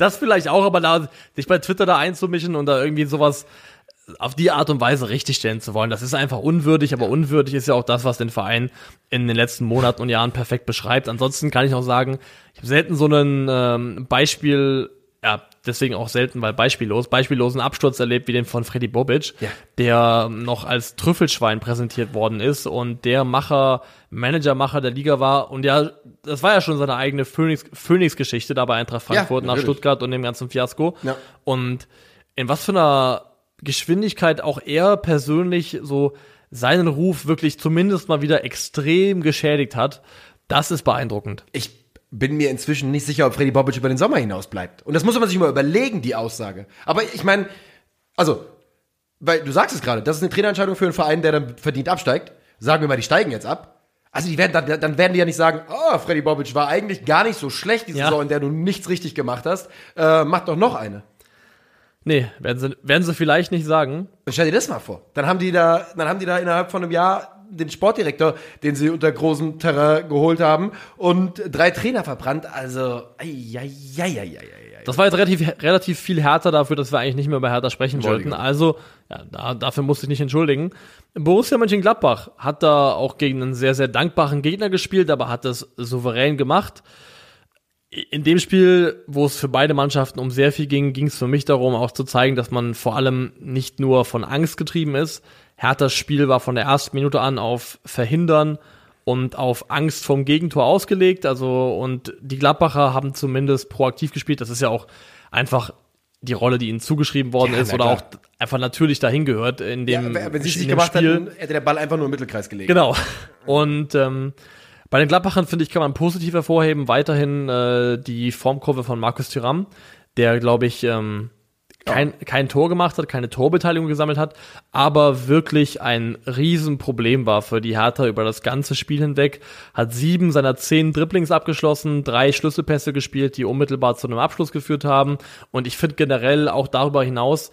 das vielleicht auch, aber da, sich bei Twitter da einzumischen und da irgendwie sowas auf die Art und Weise richtigstellen zu wollen, das ist einfach unwürdig, aber unwürdig ist ja auch das, was den Verein in den letzten Monaten und Jahren perfekt beschreibt. Ansonsten kann ich auch sagen, ich habe selten so einen ähm, Beispiel, ja, deswegen auch selten, weil beispiellos, beispiellosen Absturz erlebt wie den von Freddy Bobic, Ja. der noch als Trüffelschwein präsentiert worden ist und der Macher, Managermacher der Liga war und ja, das war ja schon seine eigene Phoenix- Phoenix-Geschichte da bei Eintracht Frankfurt nach natürlich. Stuttgart und dem ganzen Fiasko. Ja. Und in was für einer Geschwindigkeit auch er persönlich so seinen Ruf wirklich zumindest mal wieder extrem geschädigt hat, das ist beeindruckend. Ich bin mir inzwischen nicht sicher, ob Freddy Bobic über den Sommer hinaus bleibt. Und das muss man sich mal überlegen, die Aussage. Aber ich meine, also, weil du sagst es gerade, das ist eine Trainerentscheidung für einen Verein, der dann verdient absteigt. Sagen wir mal, die steigen jetzt ab. Also die werden dann, dann werden die ja nicht sagen, oh, Freddy Bobic war eigentlich gar nicht so schlecht die Ja. Saison, in der du nichts richtig gemacht hast. Äh, mach doch noch eine. Nee, werden sie, werden sie vielleicht nicht sagen. Stell dir das mal vor. Dann haben die da, dann haben die da innerhalb von einem Jahr den Sportdirektor, den sie unter großem Terrain geholt haben, und drei Trainer verbrannt. Also, ei, ei, ei. Das war jetzt relativ, relativ viel härter dafür, dass wir eigentlich nicht mehr über Hertha sprechen wollten. Also, ja, da, dafür musste ich nicht entschuldigen. Borussia Mönchengladbach hat da auch gegen einen sehr, sehr dankbaren Gegner gespielt, aber hat das souverän gemacht. In dem Spiel, wo es für beide Mannschaften um sehr viel ging, ging es für mich darum, auch zu zeigen, dass man vor allem nicht nur von Angst getrieben ist. Herthas Spiel war von der ersten Minute an auf Verhindern und auf Angst vom Gegentor ausgelegt. Also, und die Gladbacher haben zumindest proaktiv gespielt. Das ist ja auch einfach die Rolle, die ihnen zugeschrieben worden Ja, ist oder klar. auch einfach natürlich dahin gehört in Ja, dem, wenn sie es nicht gemacht Spiel. hätten, hätte der Ball einfach nur im Mittelkreis gelegen. Genau. Und ähm, bei den Gladbachern, finde ich, kann man positiv hervorheben, weiterhin äh, die Formkurve von Markus Thuram, der, glaube ich, ähm, kein, kein Tor gemacht hat, keine Torbeteiligung gesammelt hat, aber wirklich ein Riesenproblem war für die Hertha über das ganze Spiel hinweg. Hat sieben seiner zehn Dribblings abgeschlossen, drei Schlüsselpässe gespielt, die unmittelbar zu einem Abschluss geführt haben. Und ich finde generell auch darüber hinaus,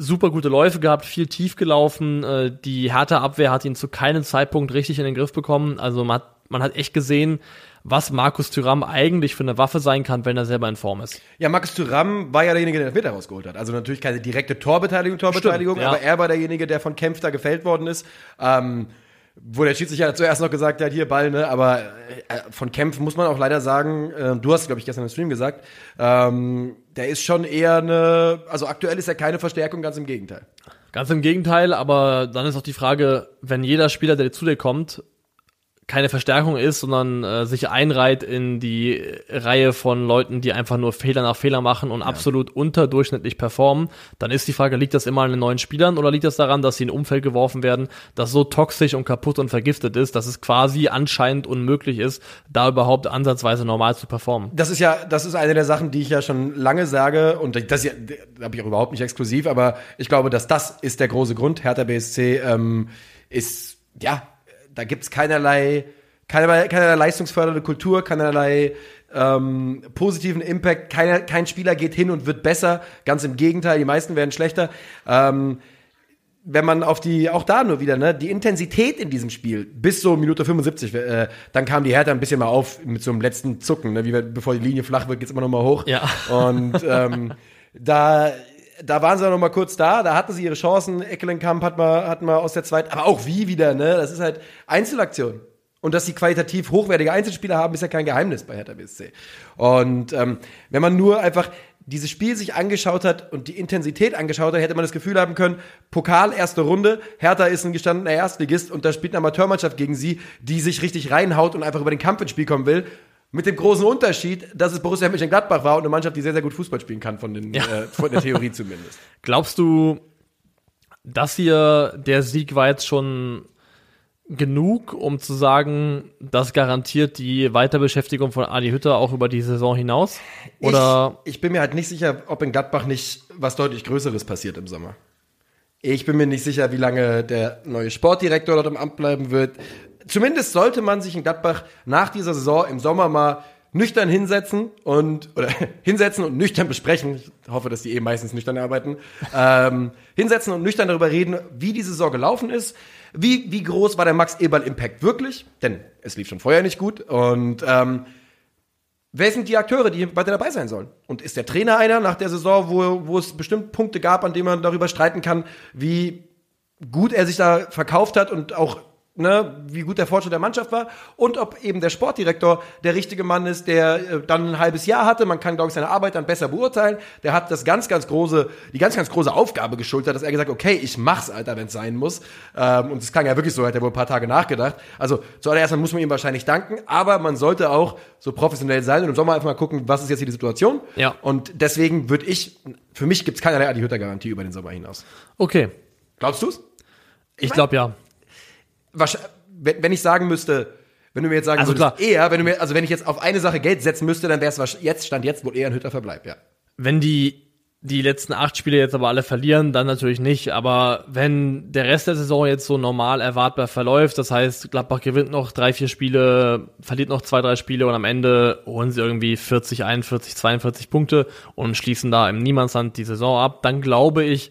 super gute Läufe gehabt, viel tief gelaufen. Äh, die Hertha Abwehr hat ihn zu keinem Zeitpunkt richtig in den Griff bekommen. Also man hat, man hat echt gesehen, was Markus Thüram eigentlich für eine Waffe sein kann, wenn er selber in Form ist. Ja, Markus Thuram war ja derjenige, der den Elfmeter rausgeholt hat. Also natürlich keine direkte Torbeteiligung, Torbeteiligung, Stimmt, ja. aber er war derjenige, der von Kempf da gefällt worden ist. Ähm, wo der Schiedsrichter zuerst noch gesagt hat, hier Ball, ne? Aber äh, von Kempf muss man auch leider sagen, äh, du hast, glaube ich, gestern im Stream gesagt, ähm, der ist schon eher eine, also aktuell ist er keine Verstärkung, ganz im Gegenteil. Ganz im Gegenteil, aber dann ist auch die Frage, wenn jeder Spieler, der zu dir kommt, keine Verstärkung ist, sondern äh, sich einreiht in die Reihe von Leuten, die einfach nur Fehler nach Fehler machen und absolut unterdurchschnittlich performen, dann ist die Frage, liegt das immer an den neuen Spielern oder liegt das daran, dass sie in ein Umfeld geworfen werden, das so toxisch und kaputt und vergiftet ist, dass es quasi anscheinend unmöglich ist, da überhaupt ansatzweise normal zu performen? Das ist ja, das ist eine der Sachen, die ich ja schon lange sage und das ja, habe ich auch überhaupt nicht exklusiv, aber ich glaube, dass das ist der große Grund. Hertha BSC ähm, ist, ja, da gibt's keinerlei, keinerlei, keinerlei leistungsfördernde Kultur, keinerlei ähm, positiven Impact. Keiner, kein Spieler geht hin und wird besser. Ganz im Gegenteil, die meisten werden schlechter. Ähm, wenn man auf die, auch da nur wieder, ne, die Intensität in diesem Spiel bis so Minute 75, äh, dann kam die Hertha ein bisschen mal auf mit so einem letzten Zucken, ne, wie bevor die Linie flach wird, geht's immer noch mal hoch. Ja. Und ähm, da, da waren sie noch mal kurz da, da hatten sie ihre Chancen. Eckelenkamp hat mal, hat mal aus der zweiten, aber auch wie wieder, ne, das ist halt Einzelaktion. Und dass sie qualitativ hochwertige Einzelspieler haben, ist ja kein Geheimnis bei Hertha BSC. Und ähm, wenn man nur einfach dieses Spiel sich angeschaut hat und die Intensität angeschaut hat, hätte man das Gefühl haben können, Pokal, erste Runde, Hertha ist ein gestandener Erstligist und da spielt eine Amateurmannschaft gegen sie, die sich richtig reinhaut und einfach über den Kampf ins Spiel kommen will. Mit dem großen Unterschied, dass es Borussia Mönchengladbach war und eine Mannschaft, die sehr, sehr gut Fußball spielen kann, von, den, Ja. äh, von der Theorie zumindest. Glaubst du, das hier, der Sieg war jetzt schon genug, um zu sagen, das garantiert die Weiterbeschäftigung von Adi Hütter auch über die Saison hinaus? Oder Ich, ich bin mir halt nicht sicher, ob in Gladbach nicht was deutlich Größeres passiert im Sommer. Ich bin mir nicht sicher, wie lange der neue Sportdirektor dort im Amt bleiben wird. Zumindest sollte man sich in Gladbach nach dieser Saison im Sommer mal nüchtern hinsetzen und oder hinsetzen und nüchtern besprechen. Ich hoffe, dass die eh meistens nüchtern arbeiten. Ähm, hinsetzen und nüchtern darüber reden, wie die Saison gelaufen ist. Wie, wie groß war der Max Eberl Impact wirklich? Denn es lief schon vorher nicht gut. Und ähm, Wer sind die Akteure, die weiter dabei sein sollen? Und ist der Trainer einer nach der Saison, wo, wo es bestimmt Punkte gab, an denen man darüber streiten kann, wie gut er sich da verkauft hat und auch ne, wie gut der Fortschritt der Mannschaft war und ob eben der Sportdirektor der richtige Mann ist, der äh, dann ein halbes Jahr hatte. Man kann, glaube ich, seine Arbeit dann besser beurteilen. Der hat das ganz, ganz große, die ganz, ganz große Aufgabe geschultert, dass er gesagt, okay, ich mach's, Alter, wenn es sein muss. Ähm, und es klang ja wirklich so, hat er wohl ein paar Tage nachgedacht. Also zuallererst muss man ihm wahrscheinlich danken, aber man sollte auch so professionell sein und im Sommer einfach mal gucken, was ist jetzt hier die Situation. Ja. Und deswegen würde ich, für mich gibt's keinerlei Adi Hütter Garantie über den Sommer hinaus. okay, Glaubst du's? ich glaube ja. Wenn ich sagen müsste, wenn du mir jetzt sagen Also würdest, klar. eher, wenn du mir, also wenn ich jetzt auf eine Sache Geld setzen müsste, dann wäre es jetzt, stand jetzt wohl eher ein Hütter Verbleib, ja. Wenn die die letzten acht Spiele jetzt aber alle verlieren, dann natürlich nicht. Aber wenn der Rest der Saison jetzt so normal erwartbar verläuft, das heißt, Gladbach gewinnt noch drei, vier Spiele, verliert noch zwei, drei Spiele und am Ende holen sie irgendwie 40, 41, 42 Punkte und schließen da im Niemandsland die Saison ab, dann glaube ich,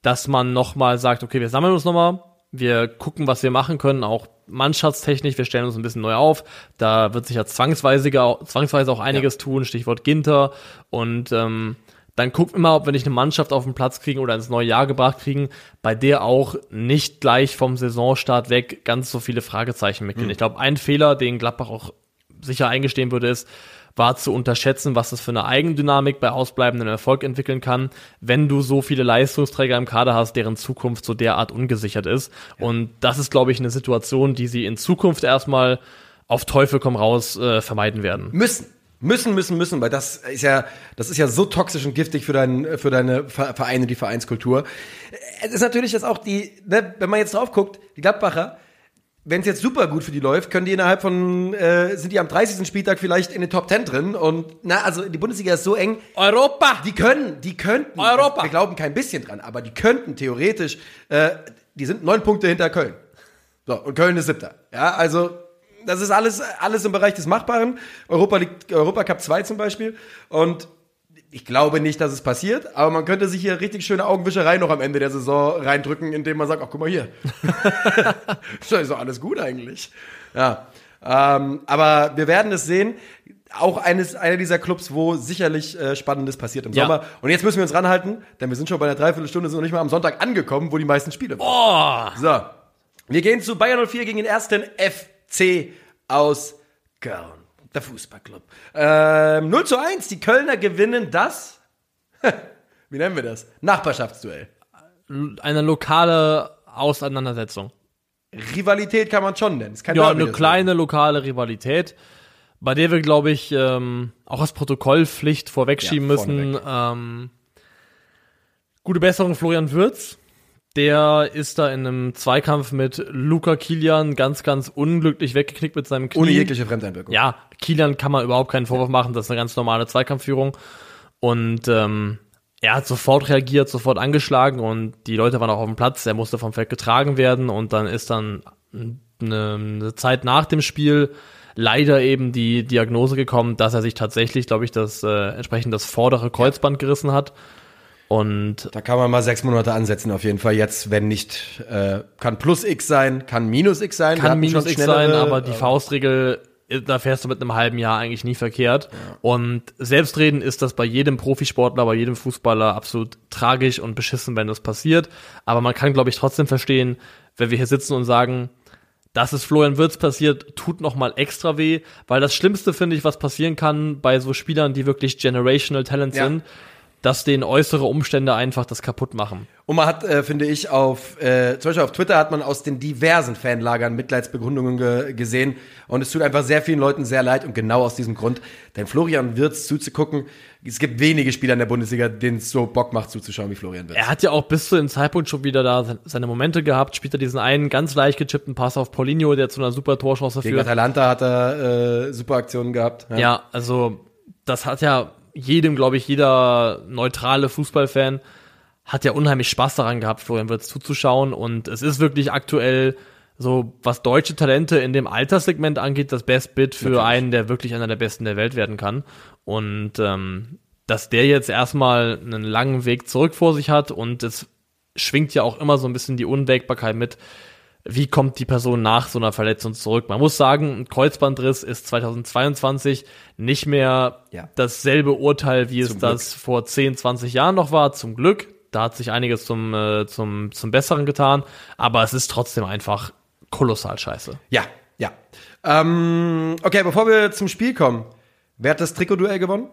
dass man nochmal sagt, okay, wir sammeln uns nochmal, wir gucken, was wir machen können, auch mannschaftstechnisch, wir stellen uns ein bisschen neu auf. Da wird sich ja zwangsweise, zwangsweise auch einiges tun, Stichwort Ginter. Und ähm, dann gucken wir mal, ob wir nicht eine Mannschaft auf den Platz kriegen oder ins neue Jahr gebracht kriegen, bei der auch nicht gleich vom Saisonstart weg ganz so viele Fragezeichen mitgehen. Ich glaube, ein Fehler, den Gladbach auch sicher eingestehen würde, ist, war zu unterschätzen, was das für eine Eigendynamik bei ausbleibendem Erfolg entwickeln kann, wenn du so viele Leistungsträger im Kader hast, deren Zukunft so derart ungesichert ist. Und das ist, glaube ich, eine Situation, die sie in Zukunft erstmal auf Teufel komm raus äh, vermeiden werden. Müssen. Müssen, müssen, müssen, weil das ist ja, das ist ja so toxisch und giftig für, dein, für deine Ver- Vereine, die Vereinskultur. Es ist natürlich jetzt auch die, ne, wenn man jetzt drauf guckt, die Gladbacher, wenn es jetzt super gut für die läuft, können die innerhalb von, äh, sind die am 30. Spieltag vielleicht in den Top 10 drin und, na, also die Bundesliga ist so eng, Europa! Die können, die könnten. Europa. Wir glauben kein bisschen dran, aber die könnten theoretisch, äh, die sind neun Punkte hinter Köln. So, und Köln ist siebter. Ja, also, das ist alles, alles im Bereich des Machbaren. Europa liegt, Europa Cup 2 zum Beispiel. Und ich glaube nicht, dass es passiert, aber man könnte sich hier richtig schöne Augenwischerei noch am Ende der Saison reindrücken, indem man sagt, ach, guck mal hier. so ist doch alles gut eigentlich. Ja. Ähm, aber wir werden es sehen. Auch eines, einer dieser Clubs, wo sicherlich äh, Spannendes passiert im Ja. Sommer. Und jetzt müssen wir uns ranhalten, denn wir sind schon bei einer Dreiviertelstunde, sind noch nicht mal am Sonntag angekommen, wo die meisten Spiele waren. Oh, So. Wir gehen zu Bayern 04 gegen den ersten FC aus Köln. Der Fußballclub. Ähm, 0 zu 1. Die Kölner gewinnen das. Wie nennen wir das? Nachbarschaftsduell. eine lokale Auseinandersetzung. Rivalität kann man schon nennen. Ja, eine kleine lokale Rivalität, bei der wir, glaube ich, ähm, auch als Protokollpflicht vorwegschieben Ja, müssen. Ähm, gute Besserung Florian Würz. Der ist da in einem Zweikampf mit Luca Kilian ganz, ganz unglücklich weggeknickt mit seinem Knie. Ohne jegliche Fremdeinwirkung. Ja, Kilian kann man überhaupt keinen Vorwurf machen, das ist eine ganz normale Zweikampfführung. Und ähm, er hat sofort reagiert, sofort angeschlagen und die Leute waren auch auf dem Platz. Er musste vom Feld getragen werden und dann ist dann eine, eine Zeit nach dem Spiel leider eben die Diagnose gekommen, dass er sich tatsächlich, glaube ich, das äh, entsprechend das vordere Kreuzband gerissen hat. Und Da kann man mal sechs Monate ansetzen, auf jeden Fall. Jetzt, wenn nicht, äh, kann plus X sein, kann minus X sein. Kann minus X sein, aber die äh, Faustregel, äh, da fährst du mit einem halben Jahr eigentlich nie verkehrt. Und selbstredend ist das bei jedem Profisportler, bei jedem Fußballer absolut tragisch und beschissen, wenn das passiert. Aber man kann, glaube ich, trotzdem verstehen, wenn wir hier sitzen und sagen, dass es Florian Wirtz passiert, tut noch mal extra weh, weil das Schlimmste finde ich, was passieren kann bei so Spielern, die wirklich generational Talent Ja. sind, dass den äußere Umstände einfach das kaputt machen. Und man hat, äh, finde ich, auf, äh, zum Beispiel auf Twitter hat man aus den diversen Fanlagern Mitleidsbegründungen ge gesehen. Und es tut einfach sehr vielen Leuten sehr leid und genau aus diesem Grund. Denn Florian Wirtz zuzugucken, es gibt wenige Spieler in der Bundesliga, denen es so Bock macht zuzuschauen wie Florian Wirtz. Er hat ja auch bis zu dem Zeitpunkt schon wieder da seine Momente gehabt, spielt er diesen einen ganz leicht gechippten Pass auf Paulinho, der zu einer super Torchance Gegen führt. Atalanta hat er äh, super Aktionen gehabt. Ja, also das hat ja jedem, glaube ich, jeder neutrale Fußballfan hat ja unheimlich Spaß daran gehabt, Florian Wirtz zuzuschauen. Und es ist wirklich aktuell so, was deutsche Talente in dem Alterssegment angeht, das Best Bit für Natürlich. einen, der wirklich einer der Besten der Welt werden kann. Und ähm, dass der jetzt erstmal einen langen Weg zurück vor sich hat und es schwingt ja auch immer so ein bisschen die Unwägbarkeit mit, wie kommt die Person nach so einer Verletzung zurück? Man muss sagen, ein Kreuzbandriss ist 2022 nicht mehr Ja. dasselbe Urteil, wie es Zum das vor 10, 20 Jahren noch war, zum Glück. Da hat sich einiges zum, äh, zum, zum Besseren getan, aber es ist trotzdem einfach kolossal scheiße. Ja, ja. Ähm, okay, bevor wir zum Spiel kommen, wer hat das Trikotduell gewonnen?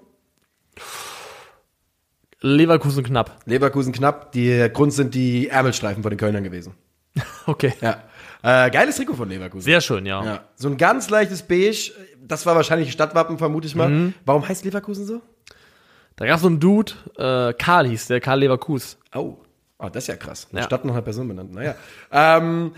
Leverkusen knapp. Leverkusen knapp. Der Grund sind die Ärmelstreifen von den Kölnern gewesen. Okay. Ja. Äh, geiles Trikot von Leverkusen. Sehr schön, ja. Ja. So ein ganz leichtes Beige. Das war wahrscheinlich Stadtwappen, vermute ich mal. Mhm. Warum heißt Leverkusen so? Da gab es so einen Dude, äh, Karl hieß der, Karl Leverkus. Oh. Oh, das ist ja krass. Eine Ja. Stadt noch eine Person benannt. Naja. Ähm,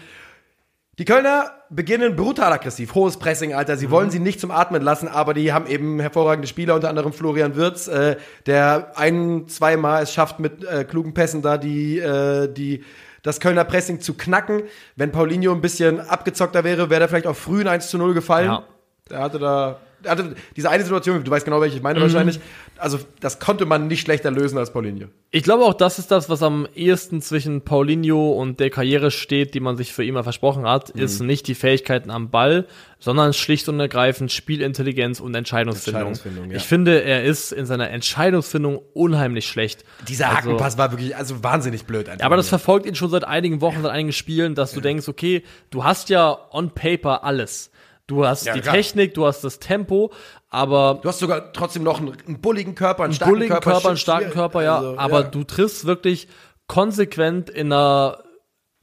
die Kölner beginnen brutal aggressiv. Hohes Pressing, Alter. Sie wollen sie nicht zum Atmen lassen, aber die haben eben hervorragende Spieler, unter anderem Florian Wirtz, äh, der ein, zweimal es schafft, mit äh, klugen Pässen da die, äh, die, das Kölner Pressing zu knacken. Wenn Paulinho ein bisschen abgezockter wäre, wäre er vielleicht auch früh ein 1 zu 0 gefallen. Ja. Der hatte da, hatte diese eine Situation, du weißt genau, welche ich meine wahrscheinlich. Also, das konnte man nicht schlechter lösen als Paulinho. Ich glaube auch, das ist das, was am ehesten zwischen Paulinho und der Karriere steht, die man sich für ihn mal versprochen hat, Mhm. ist nicht die Fähigkeiten am Ball, sondern schlicht und ergreifend Spielintelligenz und Entscheidungsfindung. Entscheidungsfindung, ja. Ich finde, er ist in seiner Entscheidungsfindung unheimlich schlecht. Dieser Also- Hakenpass war wirklich, also wahnsinnig blöd einfach. Ja, aber das verfolgt ihn schon seit einigen Wochen, seit einigen Spielen, dass du denkst, okay, du hast ja on paper alles. Du hast Ja, die klar. Technik, du hast das Tempo, aber Du hast sogar trotzdem noch einen, einen bulligen Körper, einen einen starken bulligen Körper. Körper, einen starken Körper, ja. Also, aber ja. du triffst wirklich konsequent in einer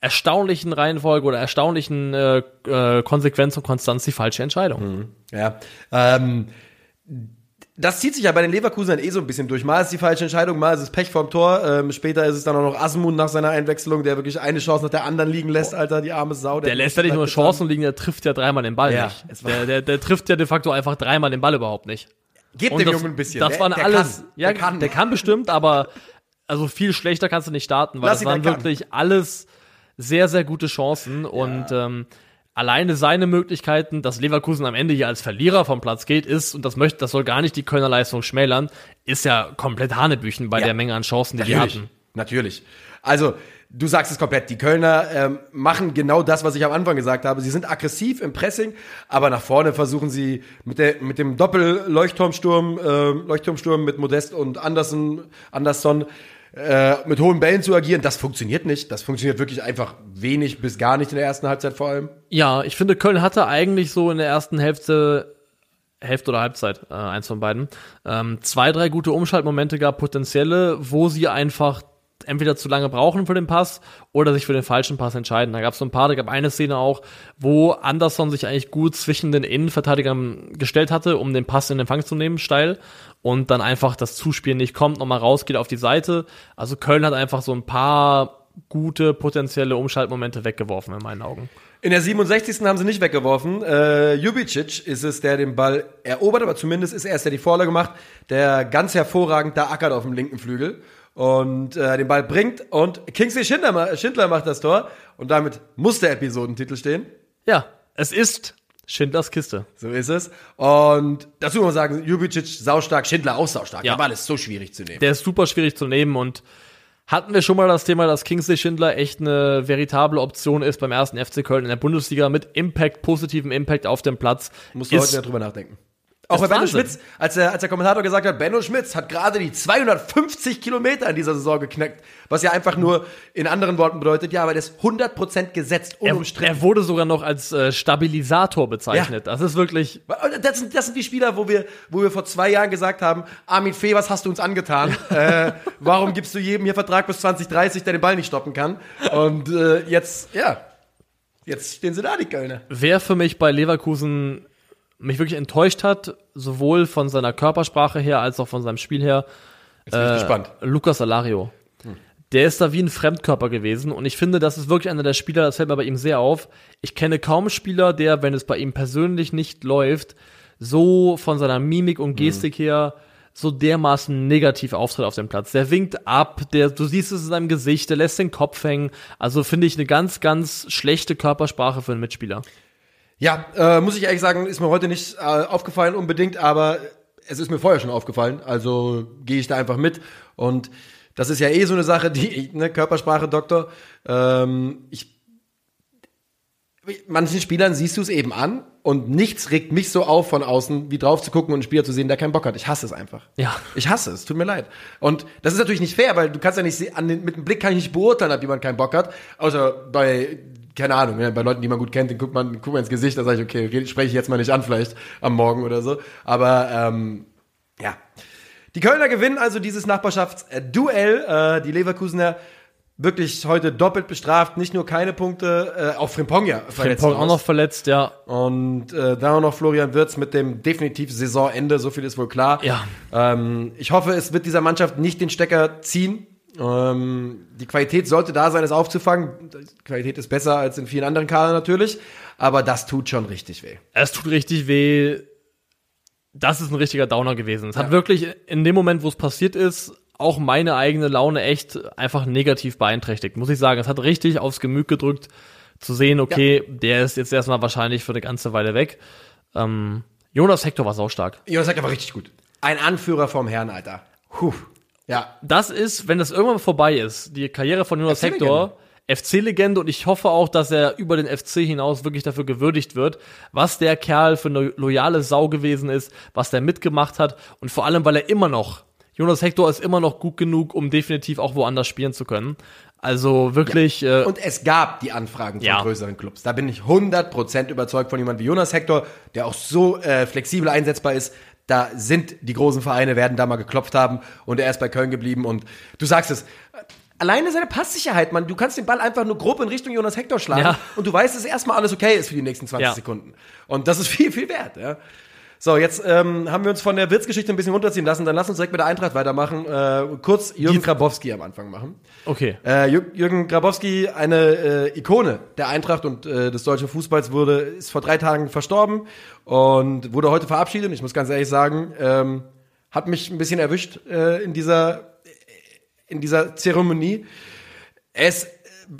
erstaunlichen Reihenfolge oder erstaunlichen äh, äh, Konsequenz und Konstanz die falsche Entscheidung. Ja. Ähm, das zieht sich ja bei den Leverkusenern eh so ein bisschen durch. Mal ist die falsche Entscheidung, mal ist es Pech vorm Tor. Ähm, später ist es dann auch noch Asmund nach seiner Einwechslung, der wirklich eine Chance nach der anderen liegen lässt, Alter, die arme Sau. Der lässt ja nicht nur Chancen liegen, der trifft ja dreimal den Ball Ja, nicht. Der, der, der trifft ja de facto einfach dreimal den Ball überhaupt nicht. Gebt Und dem das, Jungen ein bisschen. Das der, waren der alles. Kann. Ja, der kann. der kann bestimmt, aber also viel schlechter kannst du nicht starten, weil Lass das waren der wirklich alles sehr, sehr gute Chancen und ähm, alleine seine Möglichkeiten, dass Leverkusen am Ende hier als Verlierer vom Platz geht, ist, und das möchte, das soll gar nicht die Kölner Leistung schmälern, ist ja komplett Hanebüchen bei Ja. der Menge an Chancen, die die Natürlich. hatten. Natürlich. Also, du sagst es komplett. Die Kölner ähm, machen genau das, was ich am Anfang gesagt habe. Sie sind aggressiv im Pressing, aber nach vorne versuchen sie mit, der, mit dem Doppel-Leuchtturmsturm, äh, Leuchtturmsturm mit Modest und Andersen, Andersson äh, mit hohen Bällen zu agieren. Das funktioniert nicht. Das funktioniert wirklich einfach wenig bis gar nicht in der ersten Halbzeit vor allem. Ja, ich finde, Köln hatte eigentlich so in der ersten Hälfte, Hälfte oder Halbzeit, äh, eins von beiden, ähm, zwei, drei gute Umschaltmomente gab, potenzielle, wo sie einfach entweder zu lange brauchen für den Pass oder sich für den falschen Pass entscheiden. Da gab es so ein paar, da gab eine Szene auch, wo Anderson sich eigentlich gut zwischen den Innenverteidigern gestellt hatte, um den Pass in Empfang zu nehmen, steil, und dann einfach das Zuspielen nicht kommt, nochmal rausgeht auf die Seite. Also Köln hat einfach so ein paar gute potenzielle Umschaltmomente weggeworfen in meinen Augen. In der 67. haben sie nicht weggeworfen. Äh, Jubicic ist es, der den Ball erobert, aber zumindest ist er es, der die Vorlage macht, der ganz hervorragend da ackert auf dem linken Flügel und äh, den Ball bringt und Kingsley Schindler, Schindler macht das Tor und damit muss der Episodentitel stehen. Ja, es ist Schindlers Kiste. So ist es. Und dazu muss man sagen, Jubicic saustark, Schindler auch saustark. Ja. Der Ball ist so schwierig zu nehmen. Der ist super schwierig zu nehmen und hatten wir schon mal das Thema, dass Kingsley Schindler echt eine veritable Option ist beim ersten FC Köln in der Bundesliga mit Impact, positivem Impact auf dem Platz. Musst du heute ist wieder drüber nachdenken. Auch bei Benno. Schmitz, als der, als der Kommentator gesagt hat, Benno Schmitz hat gerade die 250 Kilometer in dieser Saison geknackt. Was ja einfach nur in anderen Worten bedeutet, ja, aber der ist 100% gesetzt, Er, unumstritten. er wurde sogar noch als äh, Stabilisator bezeichnet. Das ist wirklich. Das sind, das sind die Spieler, wo wir, wo wir vor zwei Jahren gesagt haben, Armin Fee, was hast du uns angetan? äh, warum gibst du jedem hier Vertrag bis 2030, der den Ball nicht stoppen kann? Und äh, jetzt, ja, jetzt stehen sie da, die Kölner. Wer für mich bei Leverkusen mich wirklich enttäuscht hat, sowohl von seiner Körpersprache her als auch von seinem Spiel her, Jetzt bin ich gespannt. Lukas Alario. Der ist da wie ein Fremdkörper gewesen und ich finde, das ist wirklich einer der Spieler, das fällt mir bei ihm sehr auf. Ich kenne kaum Spieler, der, wenn es bei ihm persönlich nicht läuft, so von seiner Mimik und Gestik her so dermaßen negativ auftritt auf dem Platz. Der winkt ab, der, du siehst es in seinem Gesicht, der lässt den Kopf hängen. Also finde ich eine ganz, ganz schlechte Körpersprache für einen Mitspieler. Ja, äh, muss ich ehrlich sagen, ist mir heute nicht äh, aufgefallen unbedingt, aber es ist mir vorher schon aufgefallen. Also gehe ich da einfach mit. Und das ist ja eh so eine Sache, die, ne, Körpersprache, Doktor. Ähm, ich, manchen Spielern siehst du es eben an und nichts regt mich so auf von außen, wie drauf zu gucken und einen Spieler zu sehen, der keinen Bock hat. Ich hasse es einfach. Ja. Ich hasse es, tut mir leid. Und das ist natürlich nicht fair, weil du kannst ja nicht an den, mit dem Blick kann ich nicht beurteilen, ob jemand keinen Bock hat. Außer bei, keine Ahnung, ne, bei Leuten, die man gut kennt, den guckt man, guckt man ins Gesicht, da sage ich, okay, spreche ich jetzt mal nicht an, vielleicht am Morgen oder so. Aber ähm, ja. Die Kölner gewinnen also dieses Nachbarschaftsduell. Äh, die Leverkusener wirklich heute doppelt bestraft, nicht nur keine Punkte, äh, auch Frimpong ja verletzt Frimpong auch noch verletzt, ja. Und äh, dann auch noch Florian Wirtz mit dem definitiv Saisonende, so viel ist wohl klar. Ja. Ähm, ich hoffe, es wird dieser Mannschaft nicht den Stecker ziehen. Ähm, die Qualität sollte da sein, es aufzufangen. Die Qualität ist besser als in vielen anderen Kadern natürlich, aber das tut schon richtig weh. Es tut richtig weh. Das ist ein richtiger Downer gewesen. Es hat wirklich in dem Moment, wo es passiert ist, auch meine eigene Laune echt einfach negativ beeinträchtigt. Muss ich sagen, es hat richtig aufs Gemüt gedrückt, zu sehen, okay, der ist jetzt erstmal wahrscheinlich für eine ganze Weile weg. Ähm, Jonas Hector war saustark. Jonas sagt aber richtig gut. Ein Anführer vom Herrn, Alter. Puh. Ja, Das ist, wenn das irgendwann vorbei ist, die Karriere von Jonas. Hector, FC-Legende und ich hoffe auch, dass er über den FC hinaus wirklich dafür gewürdigt wird, was der Kerl für eine loyale Sau gewesen ist, was der mitgemacht hat und vor allem, weil er immer noch, Jonas Hector ist immer noch gut genug, um definitiv auch woanders spielen zu können. Also wirklich, äh, Und es gab die Anfragen von Ja. größeren Clubs. Da bin ich 100% überzeugt von jemandem wie Jonas Hector, der auch so äh, flexibel einsetzbar ist. Da sind die großen Vereine, werden da mal geklopft haben und er ist bei Köln geblieben. Und du sagst es, alleine seine Passsicherheit, man, du kannst den Ball einfach nur grob in Richtung Jonas Hector schlagen Ja. und du weißt, dass erstmal alles okay ist für die nächsten 20 Ja. Sekunden. Und das ist viel, viel wert. Ja. So, jetzt ähm, haben wir uns von der Witzgeschichte ein bisschen runterziehen lassen. Dann lass uns direkt mit der Eintracht weitermachen. Äh, kurz Jürgen Grabowski am Anfang machen. okay. Äh, Jür- Jürgen Grabowski, eine äh, Ikone der Eintracht und äh, des deutschen Fußballs, wurde ist vor drei Tagen verstorben und wurde heute verabschiedet. Und Ich muss ganz ehrlich sagen, ähm, hat mich ein bisschen erwischt äh, in dieser in dieser Zeremonie. Er ist,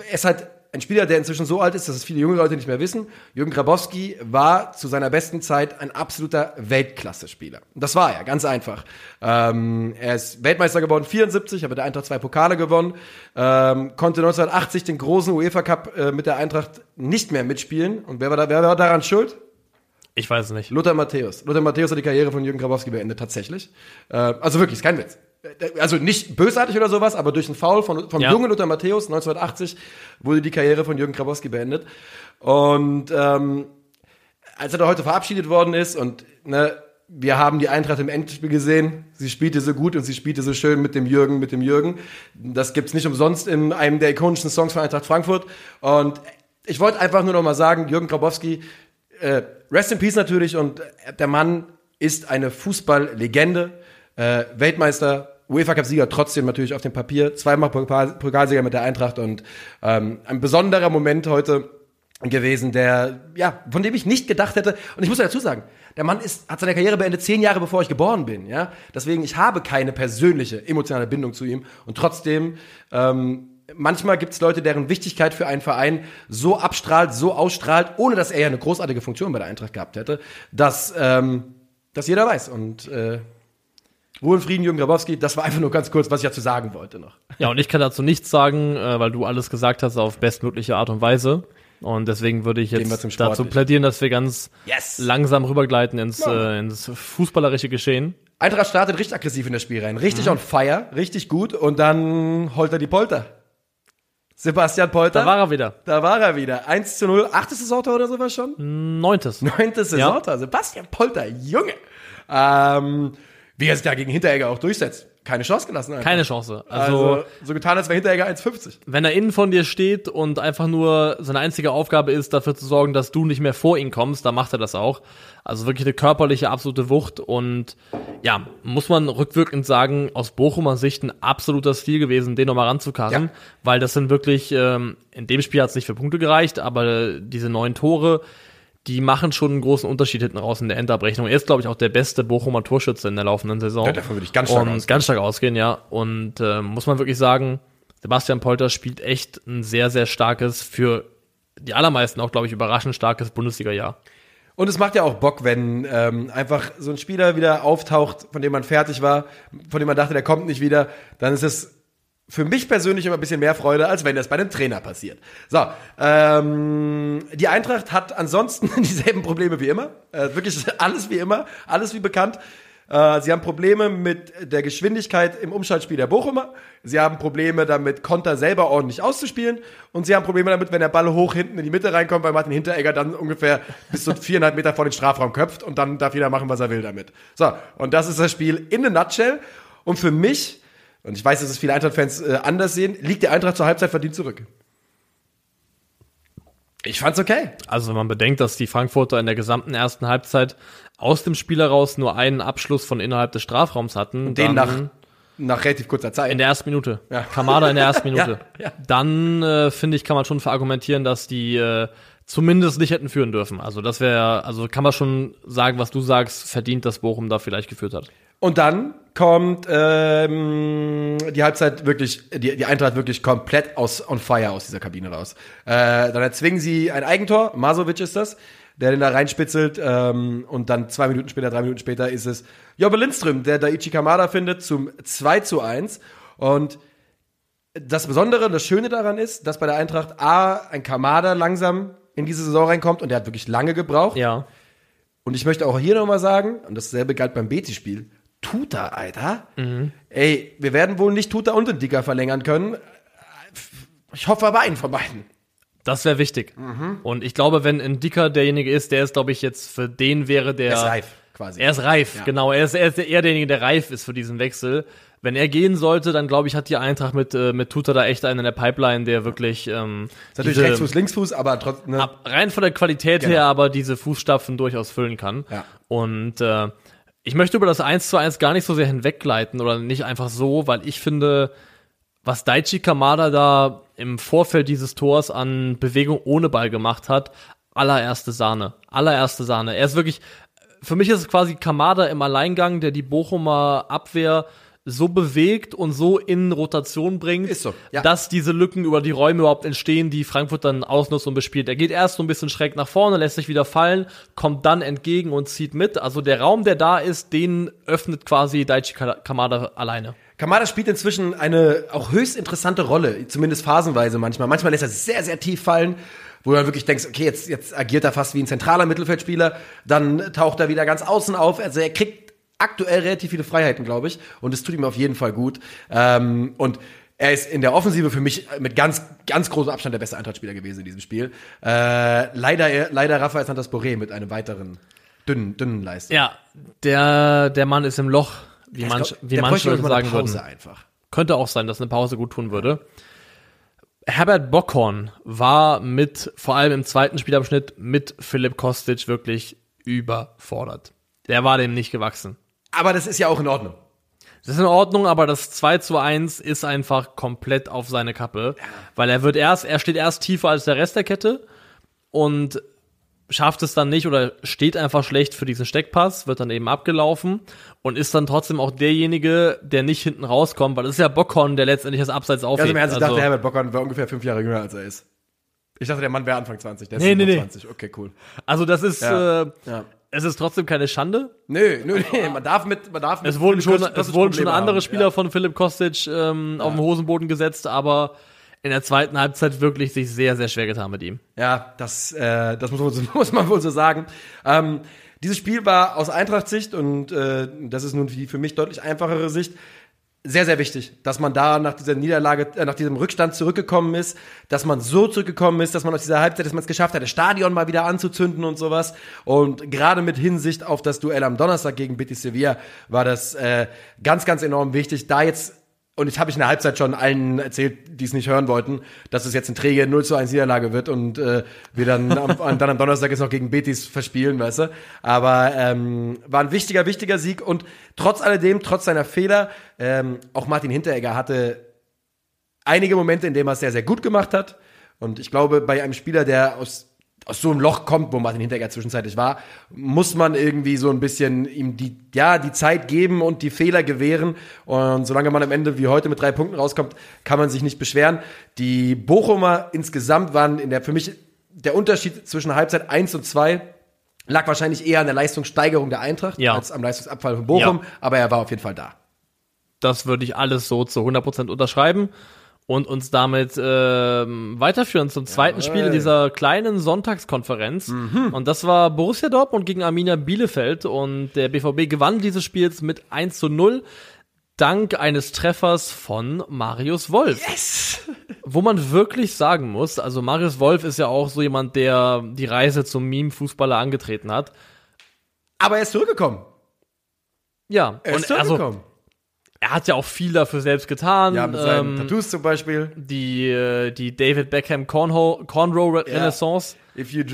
er ist halt ein Spieler, der inzwischen so alt ist, dass es viele junge Leute nicht mehr wissen. Jürgen Grabowski war zu seiner besten Zeit ein absoluter Weltklasse-Spieler. Das war er, ganz einfach. Ähm, er ist Weltmeister geworden, 74, hat mit der Eintracht zwei Pokale gewonnen, ähm, konnte 1980 den großen UEFA Cup äh, mit der Eintracht nicht mehr mitspielen. Und wer war, da, wer war daran schuld? Ich weiß es nicht. Lothar Matthäus. Lothar Matthäus hat die Karriere von Jürgen Grabowski beendet, tatsächlich. Äh, also wirklich, ist kein Witz. Also nicht bösartig oder sowas, aber durch einen Foul von, vom Ja. jungen Lothar Matthäus 1980 wurde die Karriere von Jürgen Grabowski beendet. Und ähm, als er da heute verabschiedet worden ist und ne, wir haben die Eintracht im Endspiel gesehen. Sie spielte so gut und sie spielte so schön mit dem Jürgen, mit dem Jürgen. Das gibt's nicht umsonst in einem der ikonischen Songs von Eintracht Frankfurt. Und ich wollte einfach nur noch mal sagen, Jürgen Grabowski, äh, rest in peace natürlich und der Mann ist eine Fußballlegende, äh, Weltmeister, UEFA Cup Sieger trotzdem natürlich auf dem Papier, zweimal Pokal- Pokalsieger mit der Eintracht und ähm, ein besonderer Moment heute gewesen, der ja von dem ich nicht gedacht hätte. Und ich muss dazu sagen, der Mann ist hat seine Karriere beendet zehn Jahre bevor ich geboren bin, ja, deswegen ich habe keine persönliche emotionale Bindung zu ihm. Und trotzdem ähm, manchmal gibt es Leute, deren Wichtigkeit für einen Verein so abstrahlt, so ausstrahlt, ohne dass er ja eine großartige Funktion bei der Eintracht gehabt hätte, dass, ähm, dass jeder weiß. Und äh, Ruhe in Frieden, Jürgen Grabowski, das war einfach nur ganz kurz, was ich dazu sagen wollte noch. Ja, und ich kann dazu nichts sagen, äh, weil du alles gesagt hast auf bestmögliche Art und Weise. Und deswegen würde ich jetzt zum dazu plädieren, dass wir ganz Yes. langsam rübergleiten ins, Ja. äh, ins fußballerische Geschehen. Eintracht startet richtig aggressiv in das Spiel rein. Richtig Mhm. on fire, richtig gut. Und dann holter die Polter. Sebastian Polter. Da war er wieder. Da war er wieder. 1 zu 0. Achtes Saisontor oder sowas schon? Neuntes. Neuntes Saisontor. Sebastian Polter, Junge. Ähm, wie er sich da gegen Hinteregger auch durchsetzt. Keine Chance gelassen. Einfach. Keine Chance. Also, Also, so getan, als wäre Hinteregger 1,50. wenn er innen von dir steht und einfach nur seine einzige Aufgabe ist, dafür zu sorgen, dass du nicht mehr vor ihn kommst, dann macht er das auch. Also wirklich eine körperliche, absolute Wucht und ja, muss man rückwirkend sagen, aus Bochumer Sicht ein absoluter Stil gewesen, den nochmal ranzukarren, Ja. weil das sind wirklich, ähm, in dem Spiel hat es nicht für Punkte gereicht, aber diese neun Tore, die machen schon einen großen Unterschied hinten raus in der Endabrechnung. Er ist, glaube ich, auch der beste Bochumer Torschütze in der laufenden Saison. Ja, davon würde ich ganz stark und ausgehen. Ganz stark ausgehen, ja. Und ähm, muss man wirklich sagen, Sebastian Polter spielt echt ein sehr, sehr starkes, für die allermeisten auch, glaube ich, überraschend starkes Bundesliga-Jahr. Und es macht ja auch Bock, wenn ähm, einfach so ein Spieler wieder auftaucht, von dem man fertig war, von dem man dachte, der kommt nicht wieder. Dann ist es für mich persönlich immer ein bisschen mehr Freude, als wenn das bei einem Trainer passiert. So, ähm, die Eintracht hat ansonsten dieselben Probleme wie immer. Äh, wirklich alles wie immer, alles wie bekannt. Äh, sie haben Probleme mit der Geschwindigkeit im Umschaltspiel der Bochumer. Sie haben Probleme damit, Konter selber ordentlich auszuspielen. Und sie haben Probleme damit, wenn der Ball hoch hinten in die Mitte reinkommt, weil Martin Hinteregger dann ungefähr bis zu viereinhalb Meter vor den Strafraum köpft und dann darf jeder machen, was er will damit. So, und das ist das Spiel in a nutshell. Und für mich, und ich weiß, dass es viele Eintracht-Fans äh, anders sehen, liegt die Eintracht zur Halbzeit verdient zurück. Ich fand's okay. Also wenn man bedenkt, dass die Frankfurter in der gesamten ersten Halbzeit aus dem Spiel heraus nur einen Abschluss von innerhalb des Strafraums hatten, Den nach, nach relativ kurzer Zeit. in der ersten Minute. Ja. Kamada in der ersten Minute. Ja, ja. Dann äh, finde ich, kann man schon verargumentieren, dass die äh, zumindest nicht hätten führen dürfen. Also das wäre, also kann man schon sagen, was du sagst, verdient, dass Bochum da vielleicht geführt hat. Und dann kommt ähm, die Halbzeit wirklich, die, die Eintracht wirklich komplett aus on fire aus dieser Kabine raus. Äh, dann erzwingen sie ein Eigentor, Masovic ist das, der den da reinspitzelt ähm, und dann zwei Minuten später, drei Minuten später ist es Jobbe Lindström, der Daichi Kamada findet zum 2 zu 1 und das Besondere, das Schöne daran ist, dass bei der Eintracht A ein Kamada langsam in diese Saison reinkommt und der hat wirklich lange gebraucht. Ja. Und ich möchte auch hier nochmal sagen, und dasselbe galt beim Betis-Spiel, Tuta, Alter. Ey, wir werden wohl nicht Tuta und den Dicker verlängern können. Ich hoffe aber einen von beiden. Das wäre wichtig. Mhm. Und ich glaube, wenn ein Dicker derjenige ist, der ist, glaube ich, jetzt für den wäre der. Er ist reif, quasi. Er ist reif, Ja. genau. Er ist, er ist eher derjenige, der reif ist für diesen Wechsel. Wenn er gehen sollte, dann glaube ich, hat die Eintracht mit, äh, mit Tuta da echt einen in der Pipeline, der wirklich ähm, ist natürlich diese- Rechtsfuß, Linksfuß, aber trotzdem. Ne? ab, rein von der Qualität Genau. her aber diese Fußstapfen durchaus füllen kann. Ja. Und äh, ich möchte über das 1 zu 1 gar nicht so sehr hinweggleiten oder nicht einfach so, weil ich finde, was Daichi Kamada da im Vorfeld dieses Tors an Bewegung ohne Ball gemacht hat, allererste Sahne. Allererste Sahne. Er ist wirklich, für mich ist es quasi Kamada im Alleingang, der die Bochumer Abwehr so bewegt und so in Rotation bringt, so, ja. dass diese Lücken über die Räume überhaupt entstehen, die Frankfurt dann ausnutzt und bespielt. Er geht erst so ein bisschen schräg nach vorne, lässt sich wieder fallen, kommt dann entgegen und zieht mit. Also der Raum, der da ist, den öffnet quasi Daichi Kamada alleine. Kamada spielt inzwischen eine auch höchst interessante Rolle, zumindest phasenweise manchmal. Manchmal lässt er sehr, sehr tief fallen, wo du dann wirklich denkst, okay, jetzt, jetzt agiert er fast wie ein zentraler Mittelfeldspieler. Dann taucht er wieder ganz außen auf. Also er kriegt aktuell relativ viele Freiheiten, glaube ich. Und es tut ihm auf jeden Fall gut. Ähm, und er ist in der Offensive für mich mit ganz, ganz großem Abstand der beste Eintrachtspieler gewesen in diesem Spiel. Äh, leider, leider Rafael Santos Boré mit einem weiteren dünnen, dünnen Leistung. Ja, der, der Mann ist im Loch, wie, Ich manch, glaub, wie manche Leute sagen Pause würden. einfach. Könnte auch sein, dass eine Pause gut tun würde. Herbert Bockhorn war mit, vor allem im zweiten Spielabschnitt, mit Philipp Kostic wirklich überfordert. Der war dem nicht gewachsen. Aber das ist ja auch in Ordnung. Das ist in Ordnung, aber das 2 zu 1 ist einfach komplett auf seine Kappe. Weil er wird erst, er steht erst tiefer als der Rest der Kette und schafft es dann nicht oder steht einfach schlecht für diesen Steckpass, wird dann eben abgelaufen und ist dann trotzdem auch derjenige, der nicht hinten rauskommt, weil es ist ja Bockhorn, der letztendlich das Abseits aufhebt. Also im Ernst, ich Also- dachte, Herbert Bockern wäre ungefähr fünf Jahre jünger, als er ist. Ich dachte, der Mann wäre Anfang 20, der ist Nee, nee, nee. 27. Okay, cool. Also das ist, Ja. äh, Ja. Es ist trotzdem keine Schande. Nö, nö, nee, man darf mit, man darf mit Es wurden schon, es wurden schon andere. Spieler Ja. von Philipp Kostic ähm, auf den Hosenboden gesetzt, aber in der zweiten Halbzeit wirklich sich sehr, sehr schwer getan mit ihm. Ja, das, äh, das muss, man muss man wohl so sagen. Ähm, dieses Spiel war aus Eintracht-Sicht und äh, das ist nun die für mich deutlich einfachere Sicht sehr, sehr wichtig, dass man da nach dieser Niederlage, äh, nach diesem Rückstand zurückgekommen ist, dass man so zurückgekommen ist, dass man aus dieser Halbzeit, dass man es geschafft hat, das Stadion mal wieder anzuzünden und sowas. Und gerade mit Hinsicht auf das Duell am Donnerstag gegen Betis Sevilla war das äh, ganz, ganz enorm wichtig, da jetzt und jetzt habe ich in der Halbzeit schon allen erzählt, die es nicht hören wollten, dass es jetzt eine träge 0 zu 1 Niederlage wird und äh, wir dann am, dann am Donnerstag jetzt noch gegen Betis verspielen, weißt du. Aber ähm, war ein wichtiger, wichtiger Sieg und trotz alledem, trotz seiner Fehler, ähm, auch Martin Hinteregger hatte einige Momente, in denen er es sehr, sehr gut gemacht hat. Und ich glaube, bei einem Spieler, der aus, aus so einem Loch kommt, wo Martin Hinteregger zwischenzeitlich war, muss man irgendwie so ein bisschen ihm die, ja, die Zeit geben und die Fehler gewähren. Und solange man am Ende wie heute mit drei Punkten rauskommt, kann man sich nicht beschweren. Die Bochumer insgesamt waren in der, für mich, der Unterschied zwischen Halbzeit 1 und 2 lag wahrscheinlich eher an der Leistungssteigerung der Eintracht Ja. als am Leistungsabfall von Bochum, Ja. aber er war auf jeden Fall da. Das würde ich alles so zu 100% unterschreiben und uns damit ähm, weiterführen zum zweiten Spiel in dieser kleinen Sonntagskonferenz. Und das war Borussia Dortmund gegen Arminia Bielefeld und der BVB gewann dieses Spiels mit 1 zu 0 dank eines Treffers von Marius Wolf. Yes! Wo man wirklich sagen muss, also Marius Wolf ist ja auch so jemand, der die Reise zum Meme-Fußballer angetreten hat. Aber er ist zurückgekommen. Ja, Er ist und also zurückgekomome. Er hat ja auch viel dafür selbst getan. ja, mit seinen ähm, Tattoos zum Beispiel. die, äh, die David Beckham Cornrow, Cornrow Re Renaissance.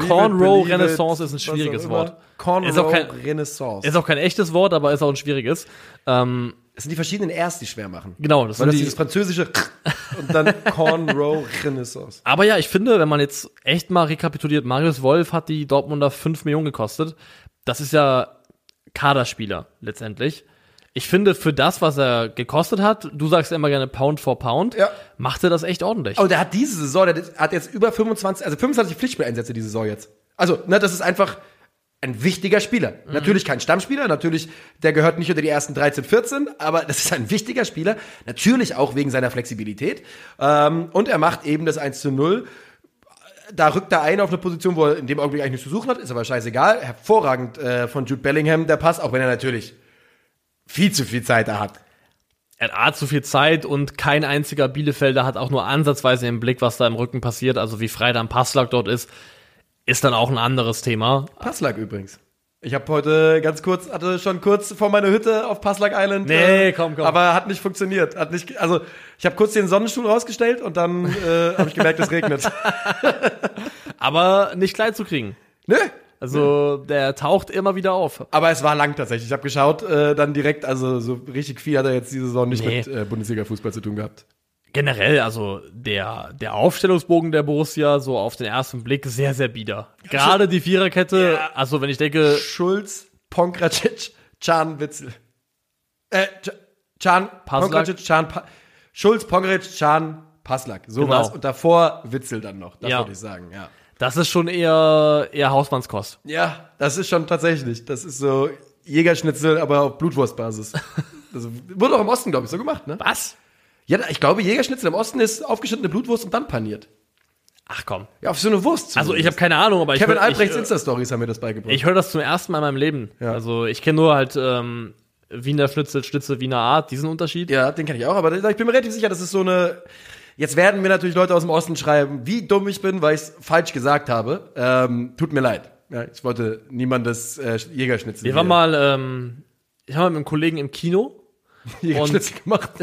Cornrow it, believe it, Renaissance ist ein schwieriges. Wort. Cornrow kein- Renaissance. Ist auch kein echtes Wort, aber ist auch ein schwieriges. Ähm, es sind die verschiedenen Rs, die schwer machen. genau, das Weil das die, dieses französische und dann Cornrow Renaissance. Aber ja, ich finde, wenn man jetzt echt mal rekapituliert, Marius Wolf hat die Dortmunder 5 Millionen gekostet. Das ist ja Kaderspieler letztendlich. Ich finde, für das, was er gekostet hat, du sagst immer gerne Pound for Pound, Ja. macht er das echt ordentlich. Oh, der hat diese Saison, der hat jetzt über 25, also 25 Pflichtspieleinsätze diese Saison jetzt. Also, ne, das ist einfach ein wichtiger Spieler. Natürlich kein Stammspieler, natürlich, der gehört nicht unter die ersten 13, 14, aber das ist ein wichtiger Spieler. Natürlich auch wegen seiner Flexibilität. Ähm, und er macht eben das 1 zu 0. Da rückt er ein auf eine Position, wo er in dem Augenblick eigentlich nichts zu suchen hat, ist aber scheißegal. Hervorragend äh, von Jude Bellingham der Pass, auch wenn er natürlich viel zu viel Zeit da hat. Er hat A, zu viel Zeit und kein einziger Bielefelder hat auch nur ansatzweise im Blick, was da im Rücken passiert. Also wie frei dann Passlack dort ist, ist dann auch ein anderes Thema. Passlag übrigens. Ich habe heute ganz kurz, hatte schon kurz vor meiner Hütte auf Passlag Island. Nee, komm, komm. Aber hat nicht funktioniert. Hat nicht, also ich habe kurz den Sonnenstuhl rausgestellt und dann äh, habe ich gemerkt, es regnet. Aber nicht klein zu kriegen. Nö. Also der taucht immer wieder auf. Aber es war lang tatsächlich. Ich habe geschaut, äh, dann direkt, also so richtig viel hat er jetzt diese Saison nicht Nee. mit äh, Bundesliga-Fußball zu tun gehabt. Generell, also der, der Aufstellungsbogen der Borussia, so auf den ersten Blick, sehr, sehr bieder. Gerade die Viererkette, Ja. also wenn ich denke, Schulz, Pongracic, Can Witzel. Äh, Can. Pongracic, Can, pa Schulz, Pongracic, Can, Paslak. So Genau. war's. Und davor Witzel dann noch. Das Ja. würde ich sagen, ja. Das ist schon eher, eher Hausmannskost. Ja, das ist schon tatsächlich. Das ist so Jägerschnitzel, aber auf Blutwurstbasis. Das wurde auch im Osten, glaube ich, so gemacht, ne? Was? Ja, ich glaube, Jägerschnitzel im Osten ist aufgeschnittene Blutwurst und dann paniert. Ach komm. Ja, auf so eine Wurst. Also ich habe keine Ahnung, aber ich Kevin hör- Albrechts ich, Insta-Stories haben mir das beigebracht. ich höre das zum ersten Mal in meinem Leben. Ja. Also ich kenne nur halt ähm, Wiener Schnitzel, Schnitzel, Wiener Art, diesen Unterschied. ja, den kenne ich auch, aber ich bin mir relativ sicher, das ist so eine. Jetzt werden mir natürlich Leute aus dem Osten schreiben, wie dumm ich bin, weil ich es falsch gesagt habe. Ähm, tut mir leid. Ja, ich wollte niemandes äh, Jägerschnitzel. Wir waren mal, ähm, ich war mit einem Kollegen im Kino. Jägerschnitzel gemacht.